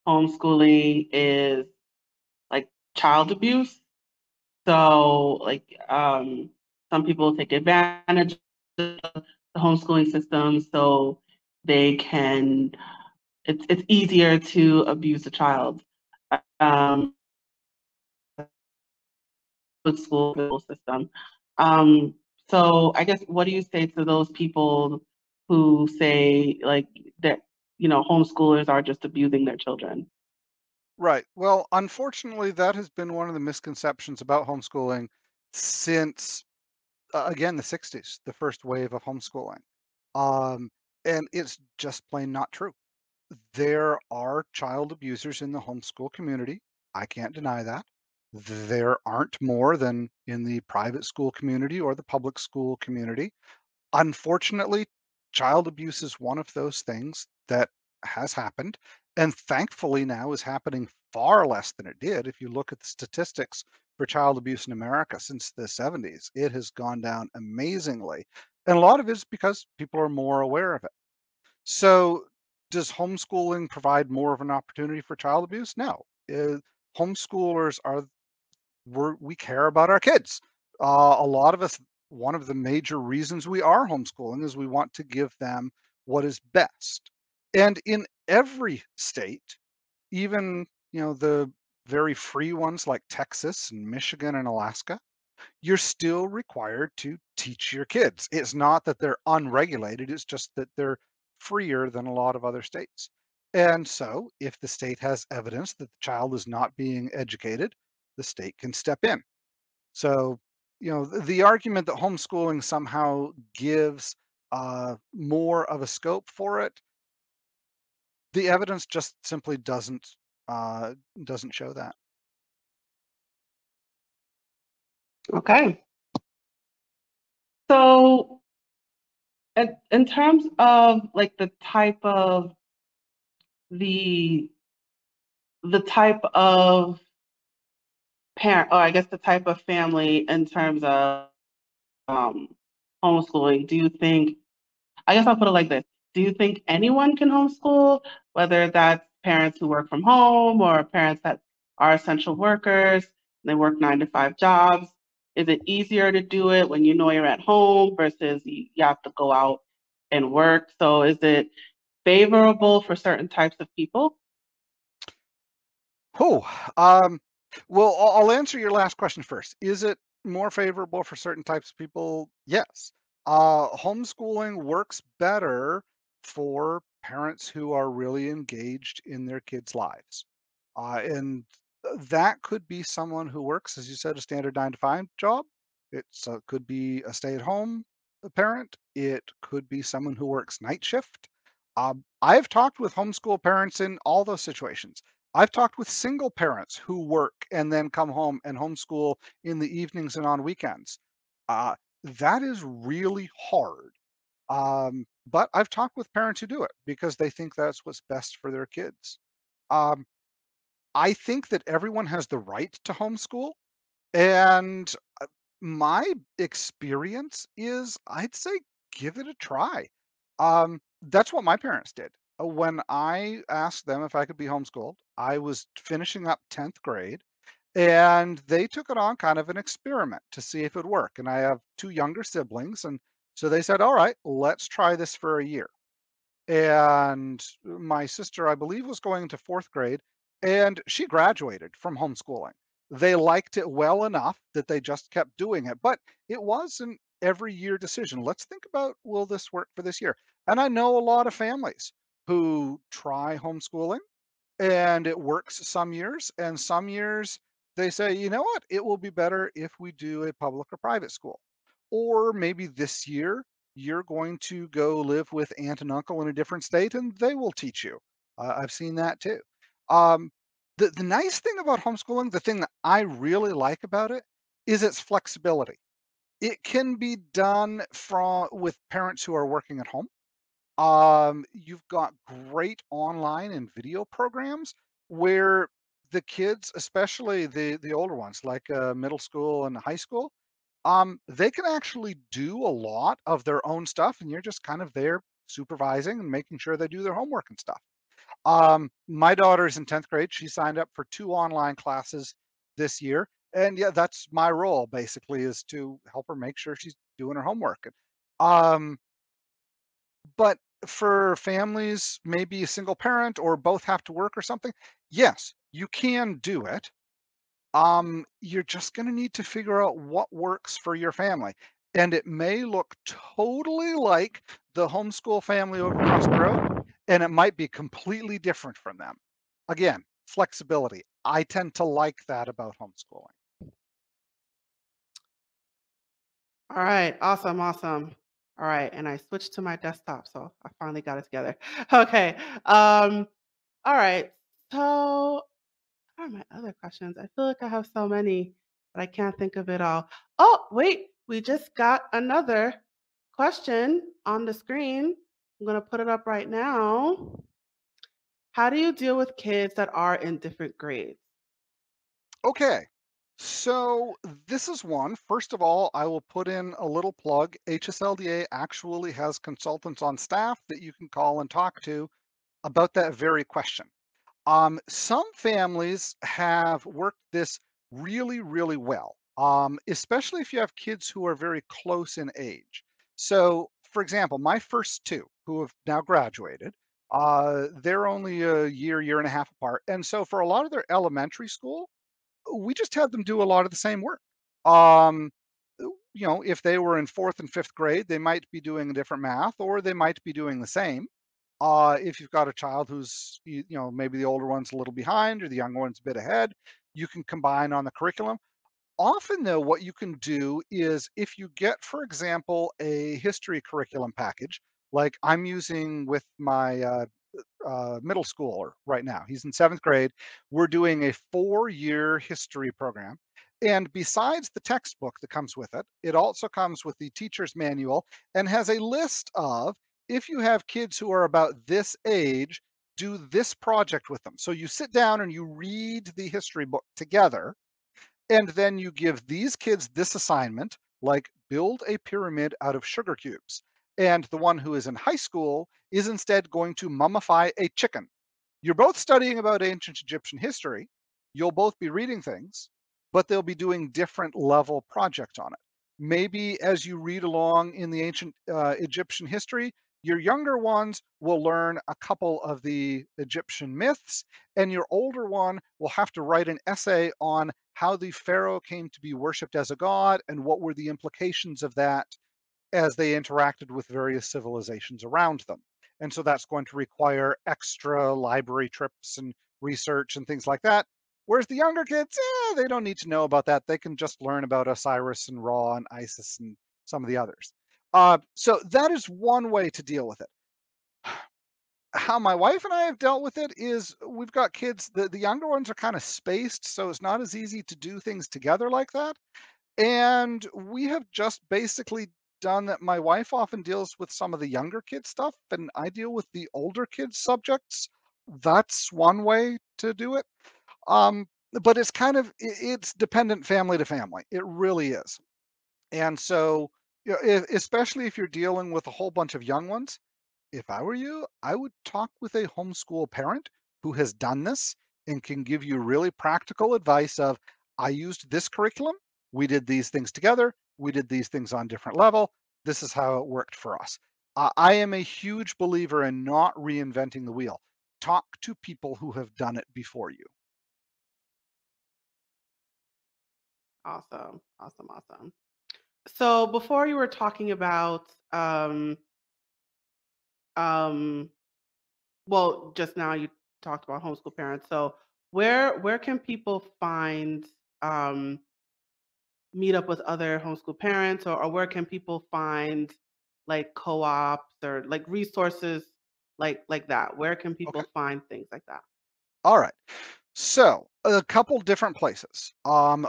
homeschooling is child abuse. So, like, um, some people take advantage of the homeschooling system so they can. It's it's easier to abuse a child. Um, school system. Um, so I guess what do you say to those people who say like that, you know, homeschoolers are just abusing their children? Right. Well, unfortunately, that has been one of the misconceptions about homeschooling since, uh, again, the 60s, the first wave of homeschooling. Um, and it's just plain not true. There are child abusers in the homeschool community. I can't deny that. There aren't more than in the private school community or the public school community. Unfortunately, child abuse is one of those things that has happened and thankfully now is happening far less than it did. If you look at the statistics for child abuse in America since the 70s, it has gone down amazingly. And a lot of it is because people are more aware of it. So, does homeschooling provide more of an opportunity for child abuse? No. Uh, homeschoolers are we care about our kids. Uh, a lot of us, one of the major reasons we are homeschooling is we want to give them what is best. And in every state, even you know the very free ones like Texas and Michigan and Alaska, you're still required to teach your kids. It's not that they're unregulated, it's just that they're freer than a lot of other states. And so, if the state has evidence that the child is not being educated, the state can step in. So, you know, the, the argument that homeschooling somehow gives uh, more of a scope for it, the evidence just simply doesn't uh, doesn't show that. Okay. So, in, in terms of like the type of the the type of parent, or I guess the type of family in terms of um, homeschooling, do you think, I guess I'll put it like this. Do you think anyone can homeschool, whether that's parents who work from home or parents that are essential workers, and they work nine to five jobs? Is it easier to do it when you know you're at home versus you, have to go out and work? So is it favorable for certain types of people? Oh, um, well, I'll I'll answer your last question first. Is it more favorable for certain types of people? Yes. Uh, homeschooling works better for parents who are really engaged in their kids' lives. Uh, and that could be someone who works, as you said, a standard nine to five job. It uh, could be a stay at home parent. It could be someone who works night shift. Um, I've talked with homeschool parents in all those situations. I've talked with single parents who work and then come home and homeschool in the evenings and on weekends. Uh, that is really hard. Um, but I've talked with parents who do it because they think that's what's best for their kids. Um, I think that everyone has the right to homeschool. And uh, my experience is I'd say give it a try. Um, that's what my parents did. Uh, When I asked them if I could be homeschooled, I was finishing up 10th grade and they took it on kind of an experiment to see if it would work. And I have two younger siblings. And so they said, all right, let's try this for a year. And my sister, I believe, was going into fourth grade and she graduated from homeschooling. They liked it well enough that they just kept doing it, but it was an every year decision. Let's think about will this work for this year? And I know a lot of families who try homeschooling and it works some years, and some years they say, you know what, it will be better if we do a public or private school. Or maybe this year you're going to go live with aunt and uncle in a different state and they will teach you. Uh, I've seen that too. Um, the, the nice thing about homeschooling, the thing that I really like about it, is its flexibility. It can be done from with parents who are working at home. Um, you've got great online and video programs where the kids, especially the the older ones, like uh, middle school and high school, um, they can actually do a lot of their own stuff, and you're just kind of there supervising and making sure they do their homework and stuff. Um, my daughter is in 10th grade. She signed up for two online classes this year. And yeah, that's my role basically is to help her make sure she's doing her homework. Um, but for families, maybe a single parent or both have to work or something, yes, you can do it. Um, you're just going to need to figure out what works for your family. And it may look totally like the homeschool family over across the road, and it might be completely different from them. Again, flexibility. I tend to like that about homeschooling. All right, awesome, awesome. All right, and I switched to my desktop, so I finally got it together. Okay. Um, all right. So, what are my other questions? I feel like I have so many, but I can't think of it all. Oh, wait, we just got another question on the screen. I'm going to put it up right now. How do you deal with kids that are in different grades? Okay. So this is one. First of all, I will put in a little plug. HSLDA actually has consultants on staff that you can call and talk to about that very question. Um, some families have worked this really, really well, um, especially if you have kids who are very close in age. So, for example, my first two who have now graduated, uh, they're only a year, year and a half apart. And so for a lot of their elementary school, we just had them do a lot of the same work. Um, you know, if they were in fourth and fifth grade, they might be doing a different math or they might be doing the same. Uh, if you've got a child who's, you you know, maybe the older one's a little behind or the younger one's a bit ahead, you can combine on the curriculum. Often, though, what you can do is if you get, for example, a history curriculum package, like I'm using with my uh, uh, middle schooler right now. He's in seventh grade. We're doing a four year history program. And besides the textbook that comes with it, it also comes with the teacher's manual and has a list of if you have kids who are about this age, do this project with them. So you sit down and you read the history book together, and then you give these kids this assignment, like build a pyramid out of sugar cubes. And the one who is in high school is instead going to mummify a chicken. You're both studying about ancient Egyptian history. You'll both be reading things, but they'll be doing different level projects on it. Maybe as you read along in the ancient uh, Egyptian history, your younger ones will learn a couple of the Egyptian myths, and your older one will have to write an essay on how the pharaoh came to be worshipped as a god and what were the implications of that as they interacted with various civilizations around them. And so that's going to require extra library trips and research and things like that. Whereas the younger kids, eh, they don't need to know about that. They can just learn about Osiris and Ra and Isis and some of the others. Uh, so that is one way to deal with it. How my wife and I have dealt with it is we've got kids, the, the younger ones are kind of spaced, so it's not as easy to do things together like that. And we have just basically done that my wife often deals with some of the younger kid stuff and I deal with the older kids subjects. That's one way to do it. Um, but it's kind of it's dependent family to family. It really is. And so, you know, especially if you're dealing with a whole bunch of young ones, if I were you, I would talk with a homeschool parent who has done this and can give you really practical advice of I used this curriculum, we did these things together, we did these things on different level. This is how it worked for us. Uh, I am a huge believer in not reinventing the wheel. Talk to people who have done it before you. Awesome, awesome, awesome. So before you were talking about, um, um, well, just now you talked about homeschool parents. So where where can people find um, meet up with other homeschool parents or, or where can people find like co-ops or like resources like like that where can Okay. people find things like that All right. So, a couple different places. Um,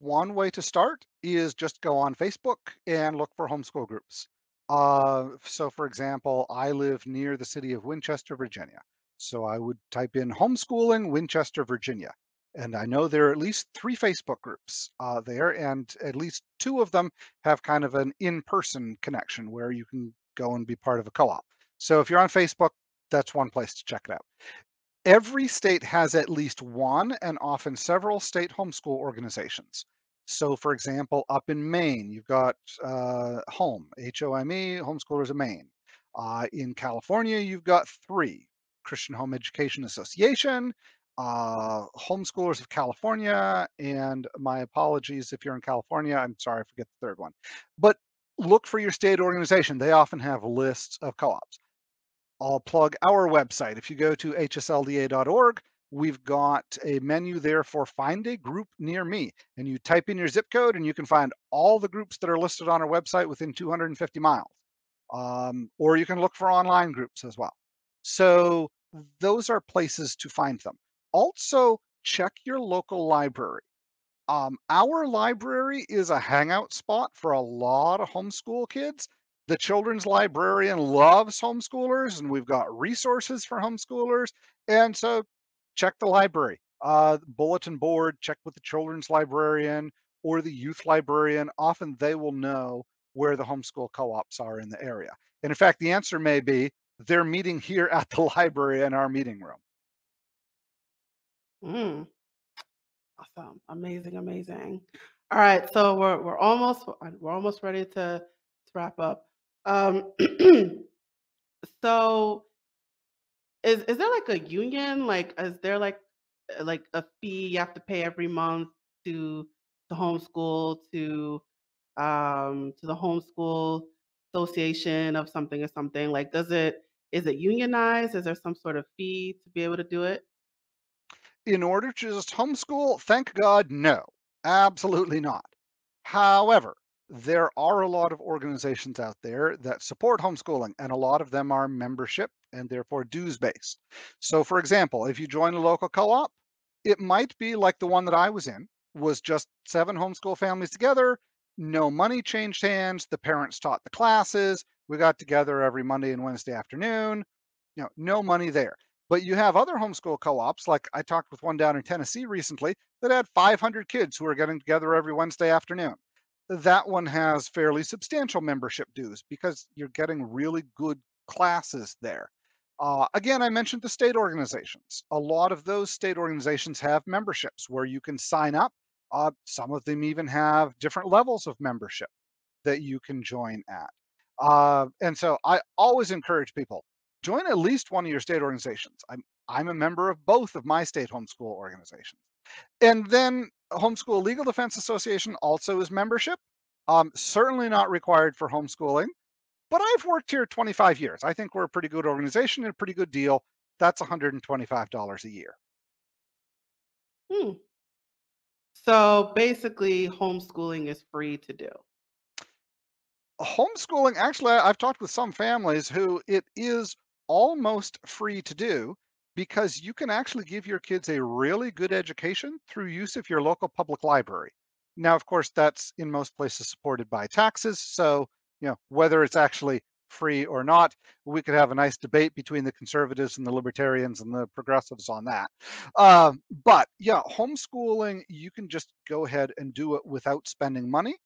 one way to start is just go on Facebook and look for homeschool groups. Uh, so, for example, I live near the city of Winchester, Virginia. So I would type in homeschooling Winchester, Virginia. And I know there are at least three Facebook groups uh, there, and at least two of them have kind of an in person connection where you can go and be part of a co op. So if you're on Facebook, that's one place to check it out. Every state has at least one and often several state homeschool organizations. So, for example, up in Maine, you've got uh, HOME, H O M E, Homeschoolers of Maine. Uh, in California, you've got three Christian Home Education Association, uh, Homeschoolers of California, and my apologies if you're in California. I'm sorry, I forget the third one. But look for your state organization. They often have lists of co ops. I'll plug our website. If you go to hslda.org, we've got a menu there for find a group near me. And you type in your zip code and you can find all the groups that are listed on our website within 250 miles. Um, or you can look for online groups as well. So those are places to find them. Also, check your local library. Um, our library is a hangout spot for a lot of homeschool kids. The children's librarian loves homeschoolers, and we've got resources for homeschoolers. And so check the library, uh, bulletin board, check with the children's librarian or the youth librarian. Often they will know where the homeschool co ops are in the area. And in fact, the answer may be they're meeting here at the library in our meeting room. Mm, awesome. Amazing, amazing. All right, so we're we're almost we're almost ready to, to wrap up. Um, so is is there like a union? Like, is there like uh, like a fee you have to pay every month to the homeschool to um to the homeschool association of something or something? Like, does it is it unionized? Is there some sort of fee to be able to do it? In order to just homeschool, thank God, no, absolutely not. However, there are a lot of organizations out there that support homeschooling, and a lot of them are membership and therefore dues based. So, for example, if you join a local co op, it might be like the one that I was in, was just seven homeschool families together, no money changed hands, the parents taught the classes, we got together every Monday and Wednesday afternoon, you know, no money there. But you have other homeschool co-ops, like I talked with one down in Tennessee recently that had 500 kids who are getting together every Wednesday afternoon. That one has fairly substantial membership dues because you're getting really good classes there. Uh, again, I mentioned the state organizations. A lot of those state organizations have memberships where you can sign up. Uh, some of them even have different levels of membership that you can join at. Uh, and so I always encourage people join at least one of your state organizations. I'm I'm a member of both of my state homeschool organizations. And then Homeschool Legal Defense Association also is membership. Um, certainly not required for homeschooling, but I've worked here 25 years. I think we're a pretty good organization and a pretty good deal. That's $125 a year. Hmm. So basically, homeschooling is free to do homeschooling actually i've talked with some families who it is almost free to do because you can actually give your kids a really good education through use of your local public library. Now of course that's in most places supported by taxes so you know whether it's actually free or not we could have a nice debate between the conservatives and the libertarians and the progressives on that. Um, but yeah homeschooling you can just go ahead and do it without spending money.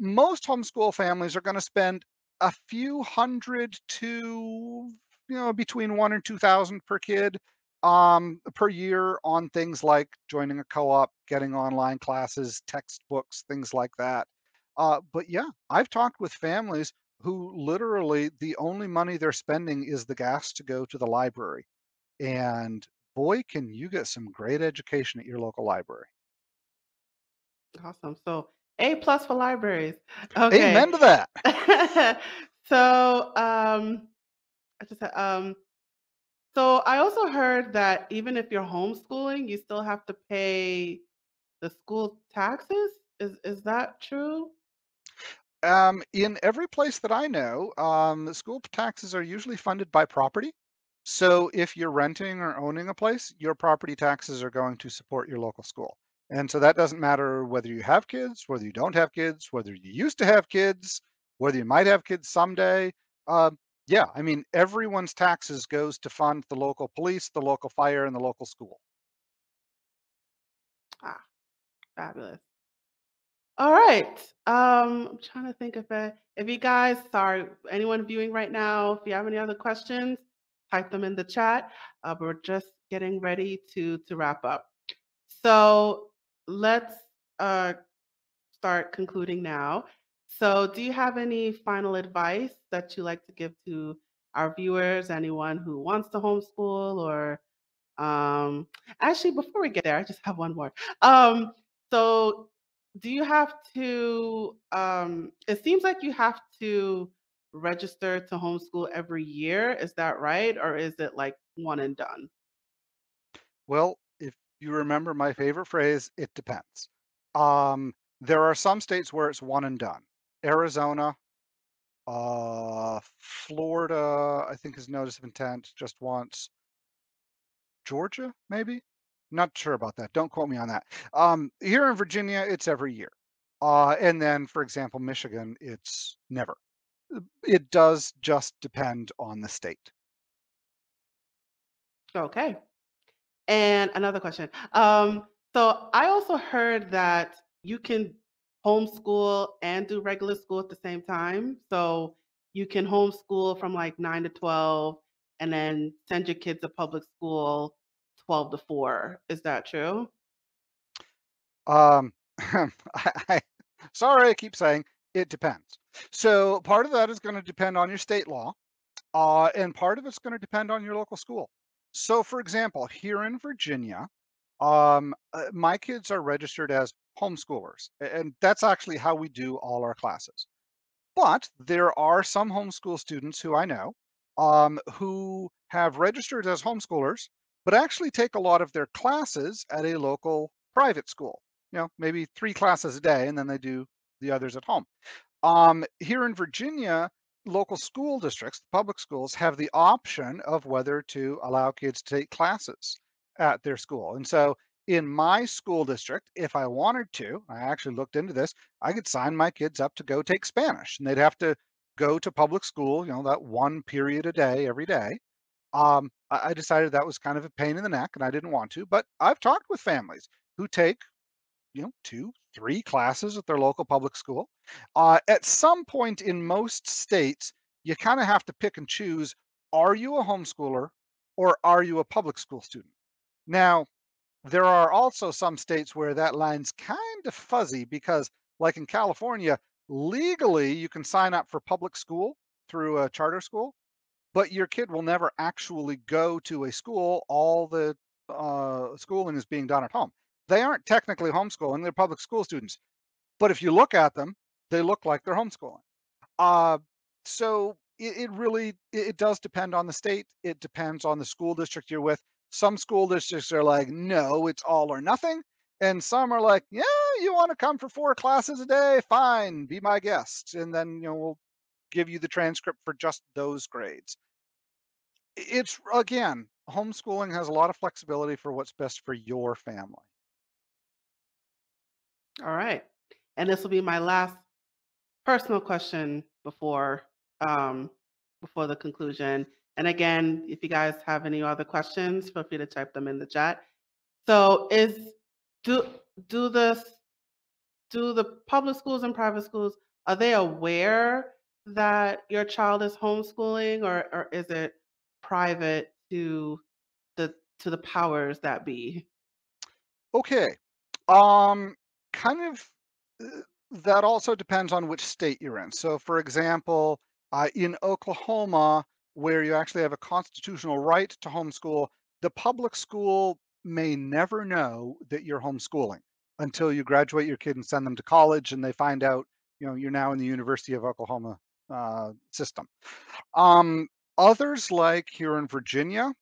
Most homeschool families are going to spend a few hundred to you know between one and two thousand per kid um, per year on things like joining a co-op, getting online classes, textbooks, things like that. Uh, but yeah, I've talked with families who literally the only money they're spending is the gas to go to the library. And boy, can you get some great education at your local library. Awesome. So a plus for libraries. Okay. Amen to that. so um I just um so I also heard that even if you're homeschooling, you still have to pay the school taxes. Is is that true? Um, in every place that I know, um, school taxes are usually funded by property. So if you're renting or owning a place, your property taxes are going to support your local school. And so that doesn't matter whether you have kids, whether you don't have kids, whether you used to have kids, whether you might have kids someday. Uh, yeah, I mean, everyone's taxes goes to fund the local police, the local fire, and the local school. Ah, fabulous. All right. Um, I'm trying to think if I, if you guys, sorry, anyone viewing right now, if you have any other questions, type them in the chat. Uh, we're just getting ready to to wrap up. So let's uh, start concluding now. So, do you have any final advice that you like to give to our viewers? Anyone who wants to homeschool, or um, actually, before we get there, I just have one more. Um, so, do you have to? Um, it seems like you have to register to homeschool every year. Is that right, or is it like one and done? Well, if you remember my favorite phrase, it depends. Um, there are some states where it's one and done. Arizona, uh, Florida, I think his notice of intent just wants Georgia, maybe? Not sure about that. Don't quote me on that. Um, here in Virginia, it's every year. Uh, and then, for example, Michigan, it's never. It does just depend on the state. Okay. And another question. Um, so I also heard that you can homeschool and do regular school at the same time. So you can homeschool from like nine to 12 and then send your kids to public school 12 to 4. Is that true? Um, I, I, sorry, I keep saying it depends. So part of that is going to depend on your state law, uh, and part of it's going to depend on your local school. So, for example, here in Virginia, um, uh, my kids are registered as homeschoolers, and that's actually how we do all our classes. But there are some homeschool students who I know um, who have registered as homeschoolers, but actually take a lot of their classes at a local private school. You know, maybe three classes a day, and then they do the others at home. Um, here in Virginia, local school districts, public schools, have the option of whether to allow kids to take classes at their school. And so in my school district, if I wanted to, I actually looked into this, I could sign my kids up to go take Spanish and they'd have to go to public school, you know, that one period a day every day. Um, I, decided that was kind of a pain in the neck and I didn't want to, but I've talked with families who take, you know, two, three classes at their local public school. Uh, at some point in most states, you kind of have to pick and choose are you a homeschooler or are you a public school student? Now, there are also some states where that line's kind of fuzzy because, like in California, legally you can sign up for public school through a charter school, but your kid will never actually go to a school. All the uh, schooling is being done at home. They aren't technically homeschooling, they're public school students. But if you look at them, they look like they're homeschooling. Uh, so it, it really it, does depend on the state. It depends on the school district you're with. Some school districts are like, no, it's all or nothing. And some are like, yeah, you want to come for four classes a day? Fine, be my guest. And then, you know, we'll give you the transcript for just those grades. It's again, homeschooling has a lot of flexibility for what's best for your family. All right. And this will be my last personal question before um, before the conclusion. And again, if you guys have any other questions, feel free to type them in the chat. So is do do this do the public schools and private schools are they aware that your child is homeschooling or, or is it private to the to the powers that be? Okay. Um kind of uh, that also depends on which state you're in. So for example, uh, in Oklahoma, where you actually have a constitutional right to homeschool, the public school may never know that you're homeschooling until you graduate your kid and send them to college and they find out, you know, you're now in the University of Oklahoma uh, system. Um, others, like here in Virginia,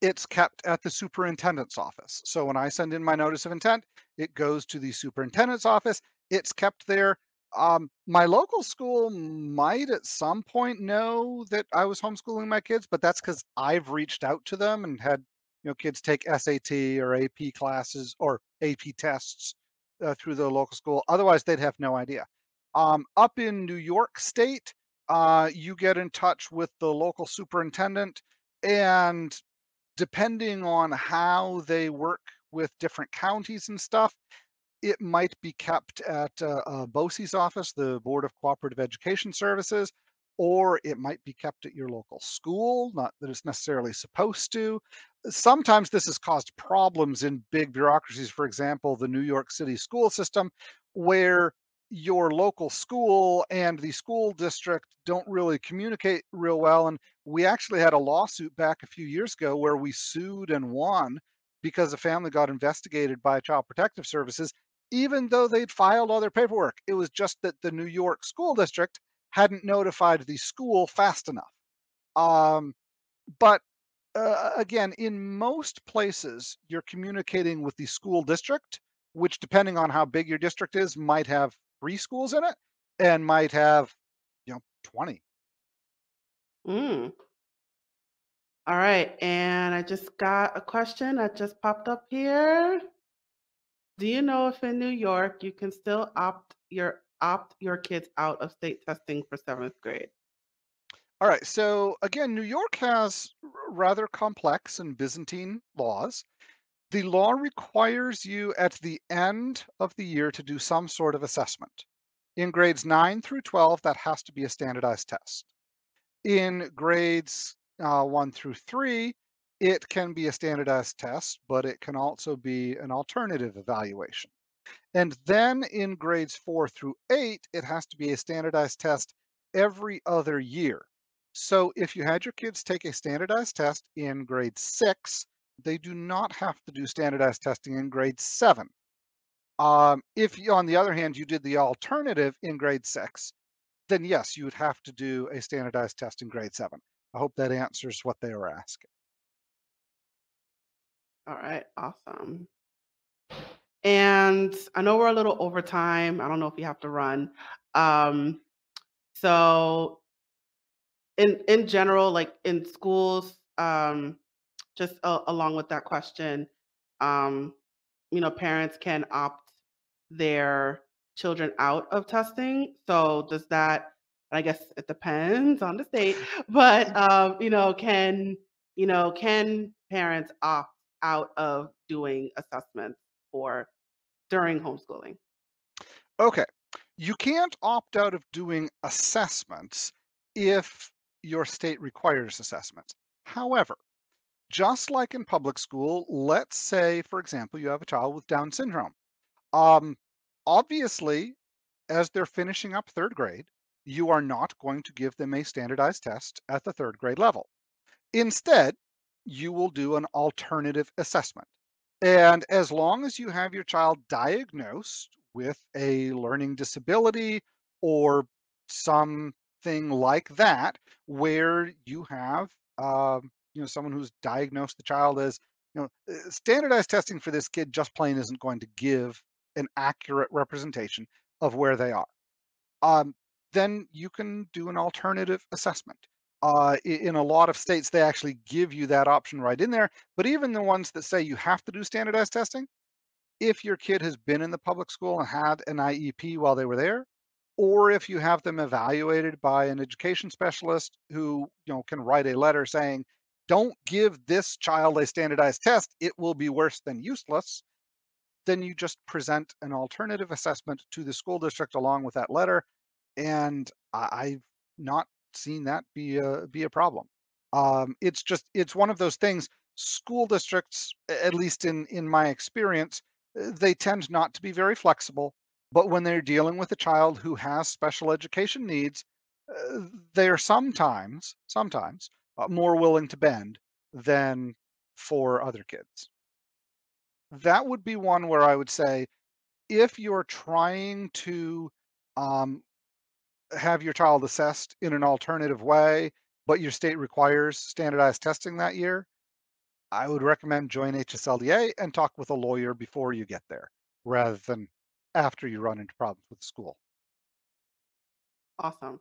it's kept at the superintendent's office. So when I send in my notice of intent, it goes to the superintendent's office. It's kept there Um, my local school might at some point know that I was homeschooling my kids, but that's because I've reached out to them and had you know kids take SAT or AP classes or AP tests uh, through the local school. Otherwise, they'd have no idea. Um, up in New York State, uh, you get in touch with the local superintendent, and depending on how they work with different counties and stuff, it might be kept at uh, uh, BOCES office, the Board of Cooperative Education Services, or it might be kept at your local school, not that it's necessarily supposed to. Sometimes this has caused problems in big bureaucracies, for example, the New York City school system, where your local school and the school district don't really communicate real well. And we actually had a lawsuit back a few years ago where we sued and won because a family got investigated by Child Protective Services, even though they'd filed all their paperwork. It was just that the New York school district hadn't notified the school fast enough. Um, but uh, again, in most places, you're communicating with the school district, which, depending on how big your district is, might have three schools in it and might have, you know, 20. Mm. All right. And I just got a question that just popped up here. Do you know if in New York you can still opt your opt your kids out of state testing for seventh grade? All right. So again, New York has rather complex and Byzantine laws. The law requires you at the end of the year to do some sort of assessment. In grades 9 through 12, that has to be a standardized test. In grades uh, 1 through 3, it can be a standardized test, but it can also be an alternative evaluation. And then in grades 4 through 8, it has to be a standardized test every other year. So if you had your kids take a standardized test in grade 6, they do not have to do standardized testing in grade 7. Um, if you, on the other hand, you did the alternative in grade 6, then yes, you would have to do a standardized test in grade 7. I hope that answers what they were asking. All right. Awesome. And I know we're a little over time. I don't know if you have to run. Um, so in in general, like in schools, um, just a along with that question, um, you know, parents can opt their children out of testing. So does that, I guess it depends on the state, but um, you know, can you know, can parents opt out of doing assessments for during homeschooling? Okay. You can't opt out of doing assessments if your state requires assessments. However, just like in public school, let's say, for example, you have a child with Down syndrome. Um, obviously, as they're finishing up third grade, you are not going to give them a standardized test at the third grade level. Instead, you will do an alternative assessment. And as long as you have your child diagnosed with a learning disability or something like that, where you have um, you know someone who's diagnosed the child as you know uh, standardized testing for this kid just plain isn't going to give an accurate representation of where they are. Um, then you can do an alternative assessment. Uh, in a lot of states, they actually give you that option right in there. But even the ones that say you have to do standardized testing, if your kid has been in the public school and had an IEP while they were there, or if you have them evaluated by an education specialist who you know can write a letter saying, "Don't give this child a standardized test; it will be worse than useless." Then you just present an alternative assessment to the school district along with that letter, and I've not seen that be a be a problem. Um, it's just it's one of those things. School districts, at least in in my experience, uh, they tend not to be very flexible. But when they're dealing with a child who has special education needs, uh, they're sometimes sometimes uh, more willing to bend than for other kids. That would be one where I would say if you're trying to um, have your child assessed in an alternative way, but your state requires standardized testing that year, I would recommend join HSLDA and talk with a lawyer before you get there rather than after you run into problems with school. Awesome.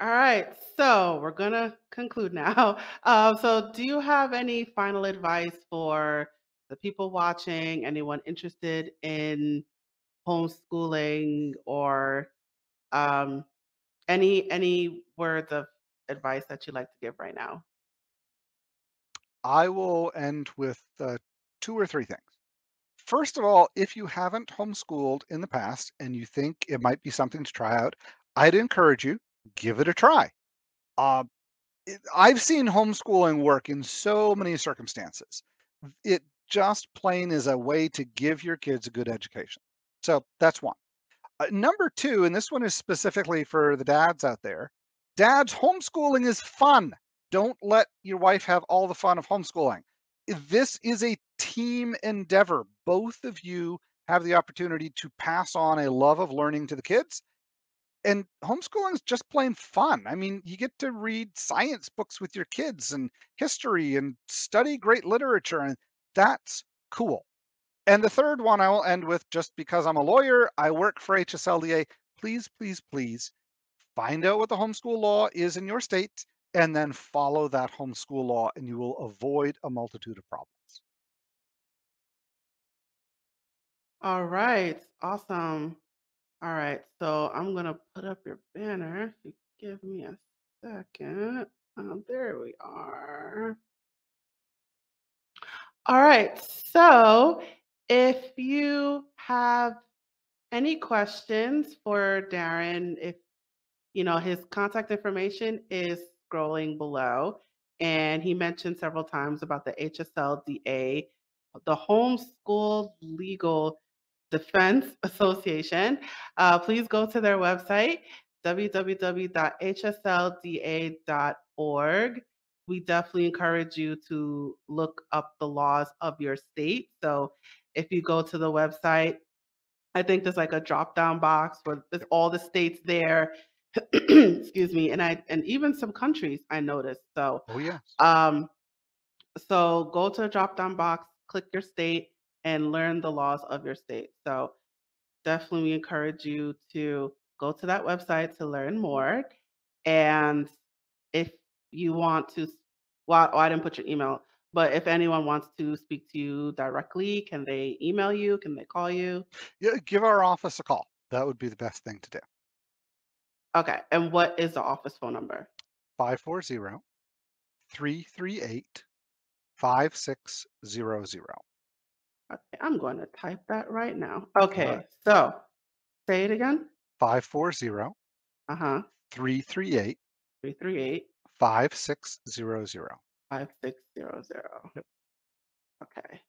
All right, so we're gonna conclude now. Um, so, do you have any final advice for the people watching? Anyone interested in homeschooling or um, any any words of advice that you'd like to give right now? I will end with uh, two or three things. First of all, if you haven't homeschooled in the past and you think it might be something to try out, I'd encourage you give it a try. Uh, it, I've seen homeschooling work in so many circumstances. It just plain is a way to give your kids a good education. So that's one. Uh, number two, and this one is specifically for the dads out there dads, homeschooling is fun. Don't let your wife have all the fun of homeschooling. This is a team endeavor. Both of you have the opportunity to pass on a love of learning to the kids. And homeschooling is just plain fun. I mean, you get to read science books with your kids and history and study great literature, and that's cool. And the third one I will end with just because I'm a lawyer, I work for HSLDA. Please, please, please find out what the homeschool law is in your state and then follow that homeschool law, and you will avoid a multitude of problems. All right, awesome. All right, so I'm gonna put up your banner. Give me a second. Um, there we are. All right, so if you have any questions for Darren, if you know his contact information is scrolling below, and he mentioned several times about the HSLDA, the Homeschool Legal Defense Association. Uh, please go to their website www.hslda.org we definitely encourage you to look up the laws of your state. So if you go to the website, I think there's like a drop down box where there's all the states there. Excuse me, and I and even some countries I noticed. So Oh yeah. um so go to a drop down box, click your state, and learn the laws of your state. So definitely we encourage you to go to that website to learn more. And if you want to, well, oh, I didn't put your email, but if anyone wants to speak to you directly, can they email you? Can they call you? Yeah, give our office a call. That would be the best thing to do. Okay. And what is the office phone number? 540 338 5600. Okay, I'm going to type that right now. Okay. right. So say it again. 540 Uh huh. 338 338 5600. 5600. Okay.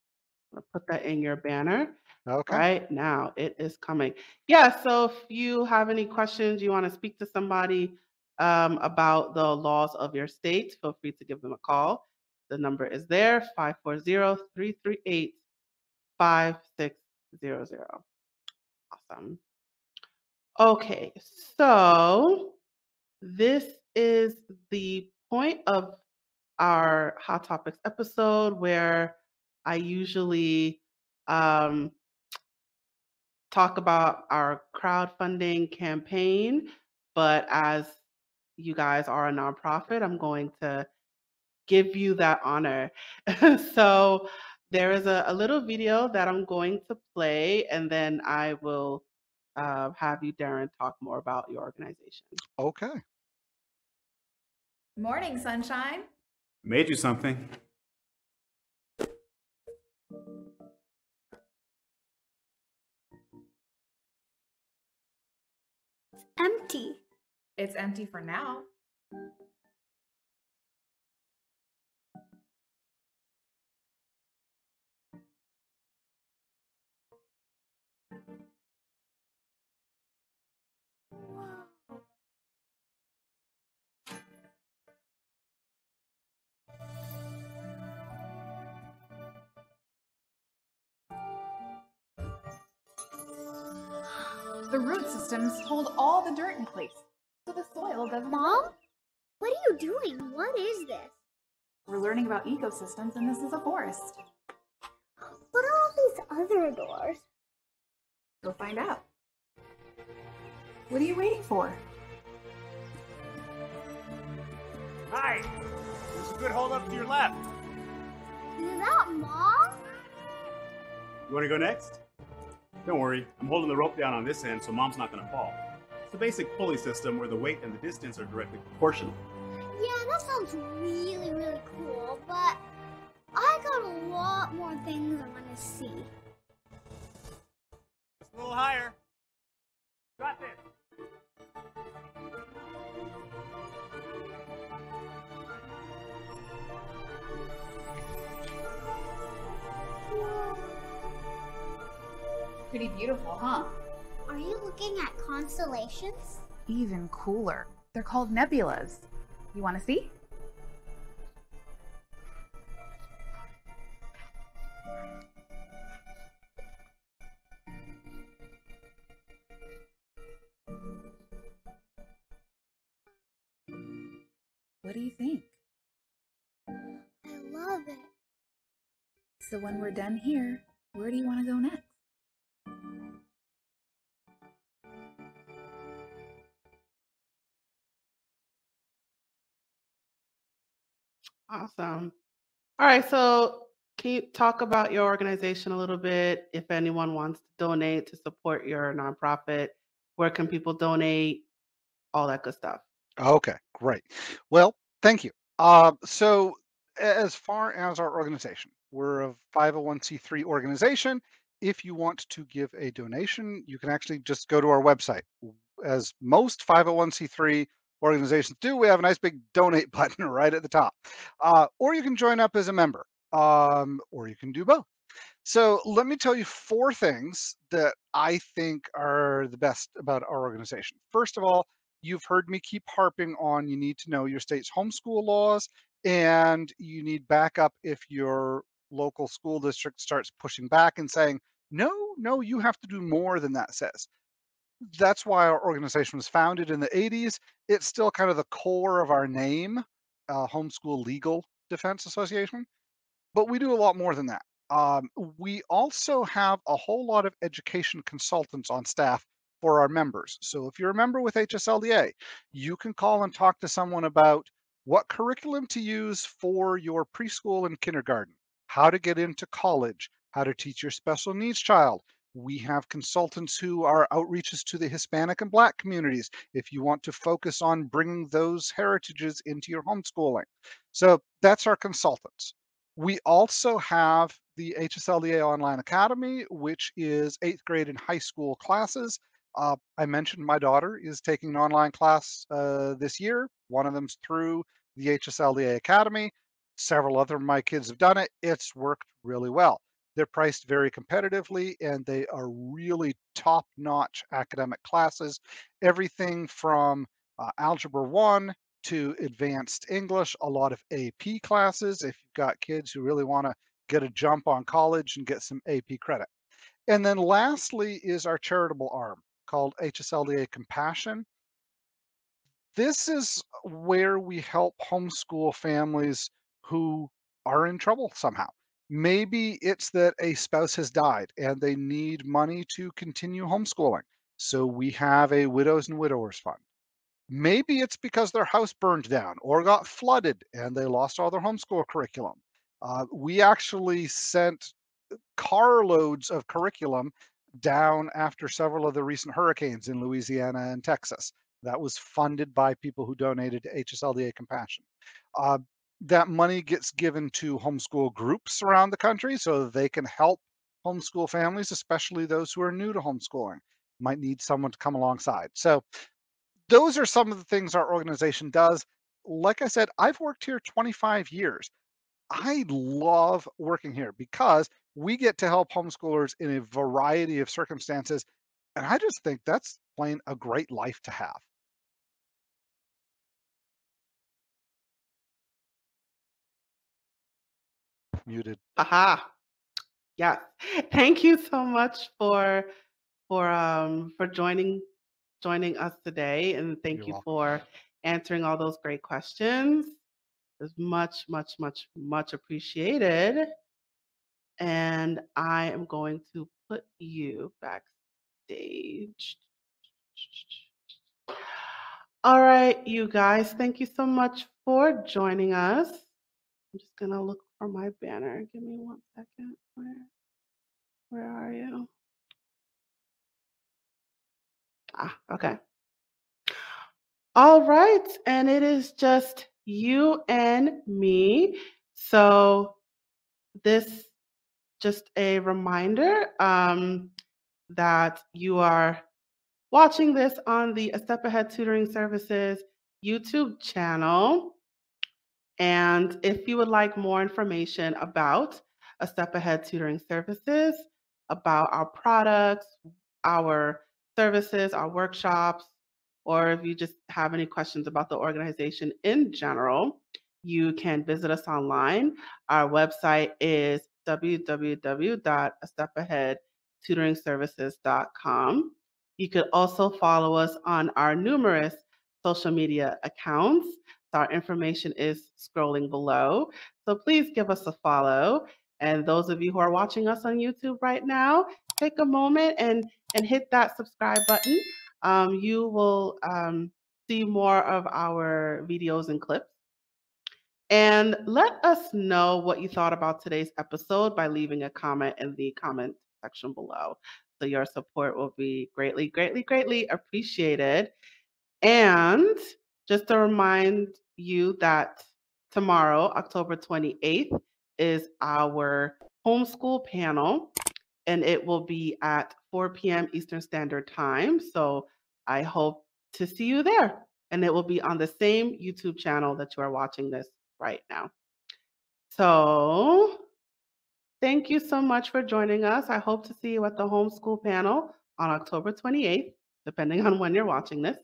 I'm going to put that in your banner. Okay. Right now, it is coming. Yeah, so if you have any questions, you want to speak to somebody um, about the laws of your state, feel free to give them a call. The number is there 540 338 5600. Awesome. Okay, so this is the point of our Hot Topics episode where I usually um, talk about our crowdfunding campaign. But as you guys are a nonprofit, I'm going to give you that honor. so there is a, a little video that I'm going to play, and then I will uh, have you, Darren, talk more about your organization. Okay. Morning, sunshine. Made you something. empty. It's empty for now. The root systems hold all the dirt in place, so the soil doesn't. Mom? What are you doing? What is this? We're learning about ecosystems, and this is a forest. What are all these other doors? Go find out. What are you waiting for? Hi. There's a good hold up to your left. Is that mom? You want to go next? Don't worry, I'm holding the rope down on this end so mom's not going to fall. It's a basic pulley system where the weight and the distance are directly proportional. Yeah, that sounds really, really cool, but I got a lot more things I want to see. Just a little higher. Got this. Pretty beautiful, huh? Are you looking at constellations? Even cooler. They're called nebulas. You want to see? What do you think? I love it. So when we're done here, where do you want to go next? Awesome. All right, so can you talk about your organization a little bit? If anyone wants to donate to support your nonprofit, where can people donate? All that good stuff. Okay, great. Well, thank you. Uh, so, as far as our organization, we're a 501c3 organization. If you want to give a donation, you can actually just go to our website. As most 501c3 organizations do, we have a nice big donate button right at the top. Uh, or you can join up as a member, um, or you can do both. So, let me tell you four things that I think are the best about our organization. First of all, you've heard me keep harping on you need to know your state's homeschool laws and you need backup if your local school district starts pushing back and saying, no, no, you have to do more than that says. That's why our organization was founded in the 80s. It's still kind of the core of our name, uh, Homeschool Legal Defense Association, but we do a lot more than that. Um, we also have a whole lot of education consultants on staff for our members. So if you're a member with HSLDA, you can call and talk to someone about what curriculum to use for your preschool and kindergarten, how to get into college, how to teach your special needs child. We have consultants who are outreaches to the Hispanic and Black communities if you want to focus on bringing those heritages into your homeschooling. So that's our consultants. We also have the HSLDA Online Academy, which is eighth grade and high school classes. Uh, I mentioned my daughter is taking an online class uh, this year. One of them's through the HSLDA Academy. Several other of my kids have done it. It's worked really well. They're priced very competitively and they are really top notch academic classes. Everything from uh, Algebra 1 to Advanced English, a lot of AP classes if you've got kids who really want to get a jump on college and get some AP credit. And then lastly is our charitable arm called HSLDA Compassion. This is where we help homeschool families who are in trouble somehow. Maybe it's that a spouse has died and they need money to continue homeschooling. So we have a widows and widowers fund. Maybe it's because their house burned down or got flooded and they lost all their homeschool curriculum. Uh, we actually sent carloads of curriculum down after several of the recent hurricanes in Louisiana and Texas. That was funded by people who donated to HSLDA Compassion. Uh, that money gets given to homeschool groups around the country so they can help homeschool families, especially those who are new to homeschooling, might need someone to come alongside. So, those are some of the things our organization does. Like I said, I've worked here 25 years. I love working here because we get to help homeschoolers in a variety of circumstances. And I just think that's plain a great life to have. Muted. Aha. Yeah. Thank you so much for for um for joining joining us today and thank You're you welcome. for answering all those great questions. It's much, much, much, much appreciated. And I am going to put you backstage. All right, you guys, thank you so much for joining us. I'm just gonna look for my banner. Give me one second. Where, where are you? Ah, okay. All right, and it is just you and me. So this just a reminder um, that you are watching this on the A Step Ahead Tutoring Services YouTube channel. And if you would like more information about A Step Ahead Tutoring Services, about our products, our services, our workshops, or if you just have any questions about the organization in general, you can visit us online. Our website is www.astepaheadtutoringservices.com. You could also follow us on our numerous social media accounts. Our information is scrolling below. So please give us a follow. And those of you who are watching us on YouTube right now, take a moment and, and hit that subscribe button. Um, you will um, see more of our videos and clips. And let us know what you thought about today's episode by leaving a comment in the comment section below. So your support will be greatly, greatly, greatly appreciated. And just to remind you that tomorrow, October 28th, is our homeschool panel, and it will be at 4 p.m. Eastern Standard Time. So I hope to see you there. And it will be on the same YouTube channel that you are watching this right now. So thank you so much for joining us. I hope to see you at the homeschool panel on October 28th, depending on when you're watching this.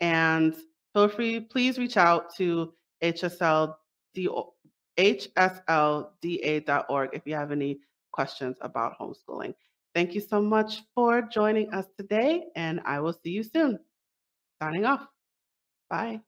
And feel free, please reach out to HSLD, hslda.org if you have any questions about homeschooling. Thank you so much for joining us today, and I will see you soon. Signing off. Bye.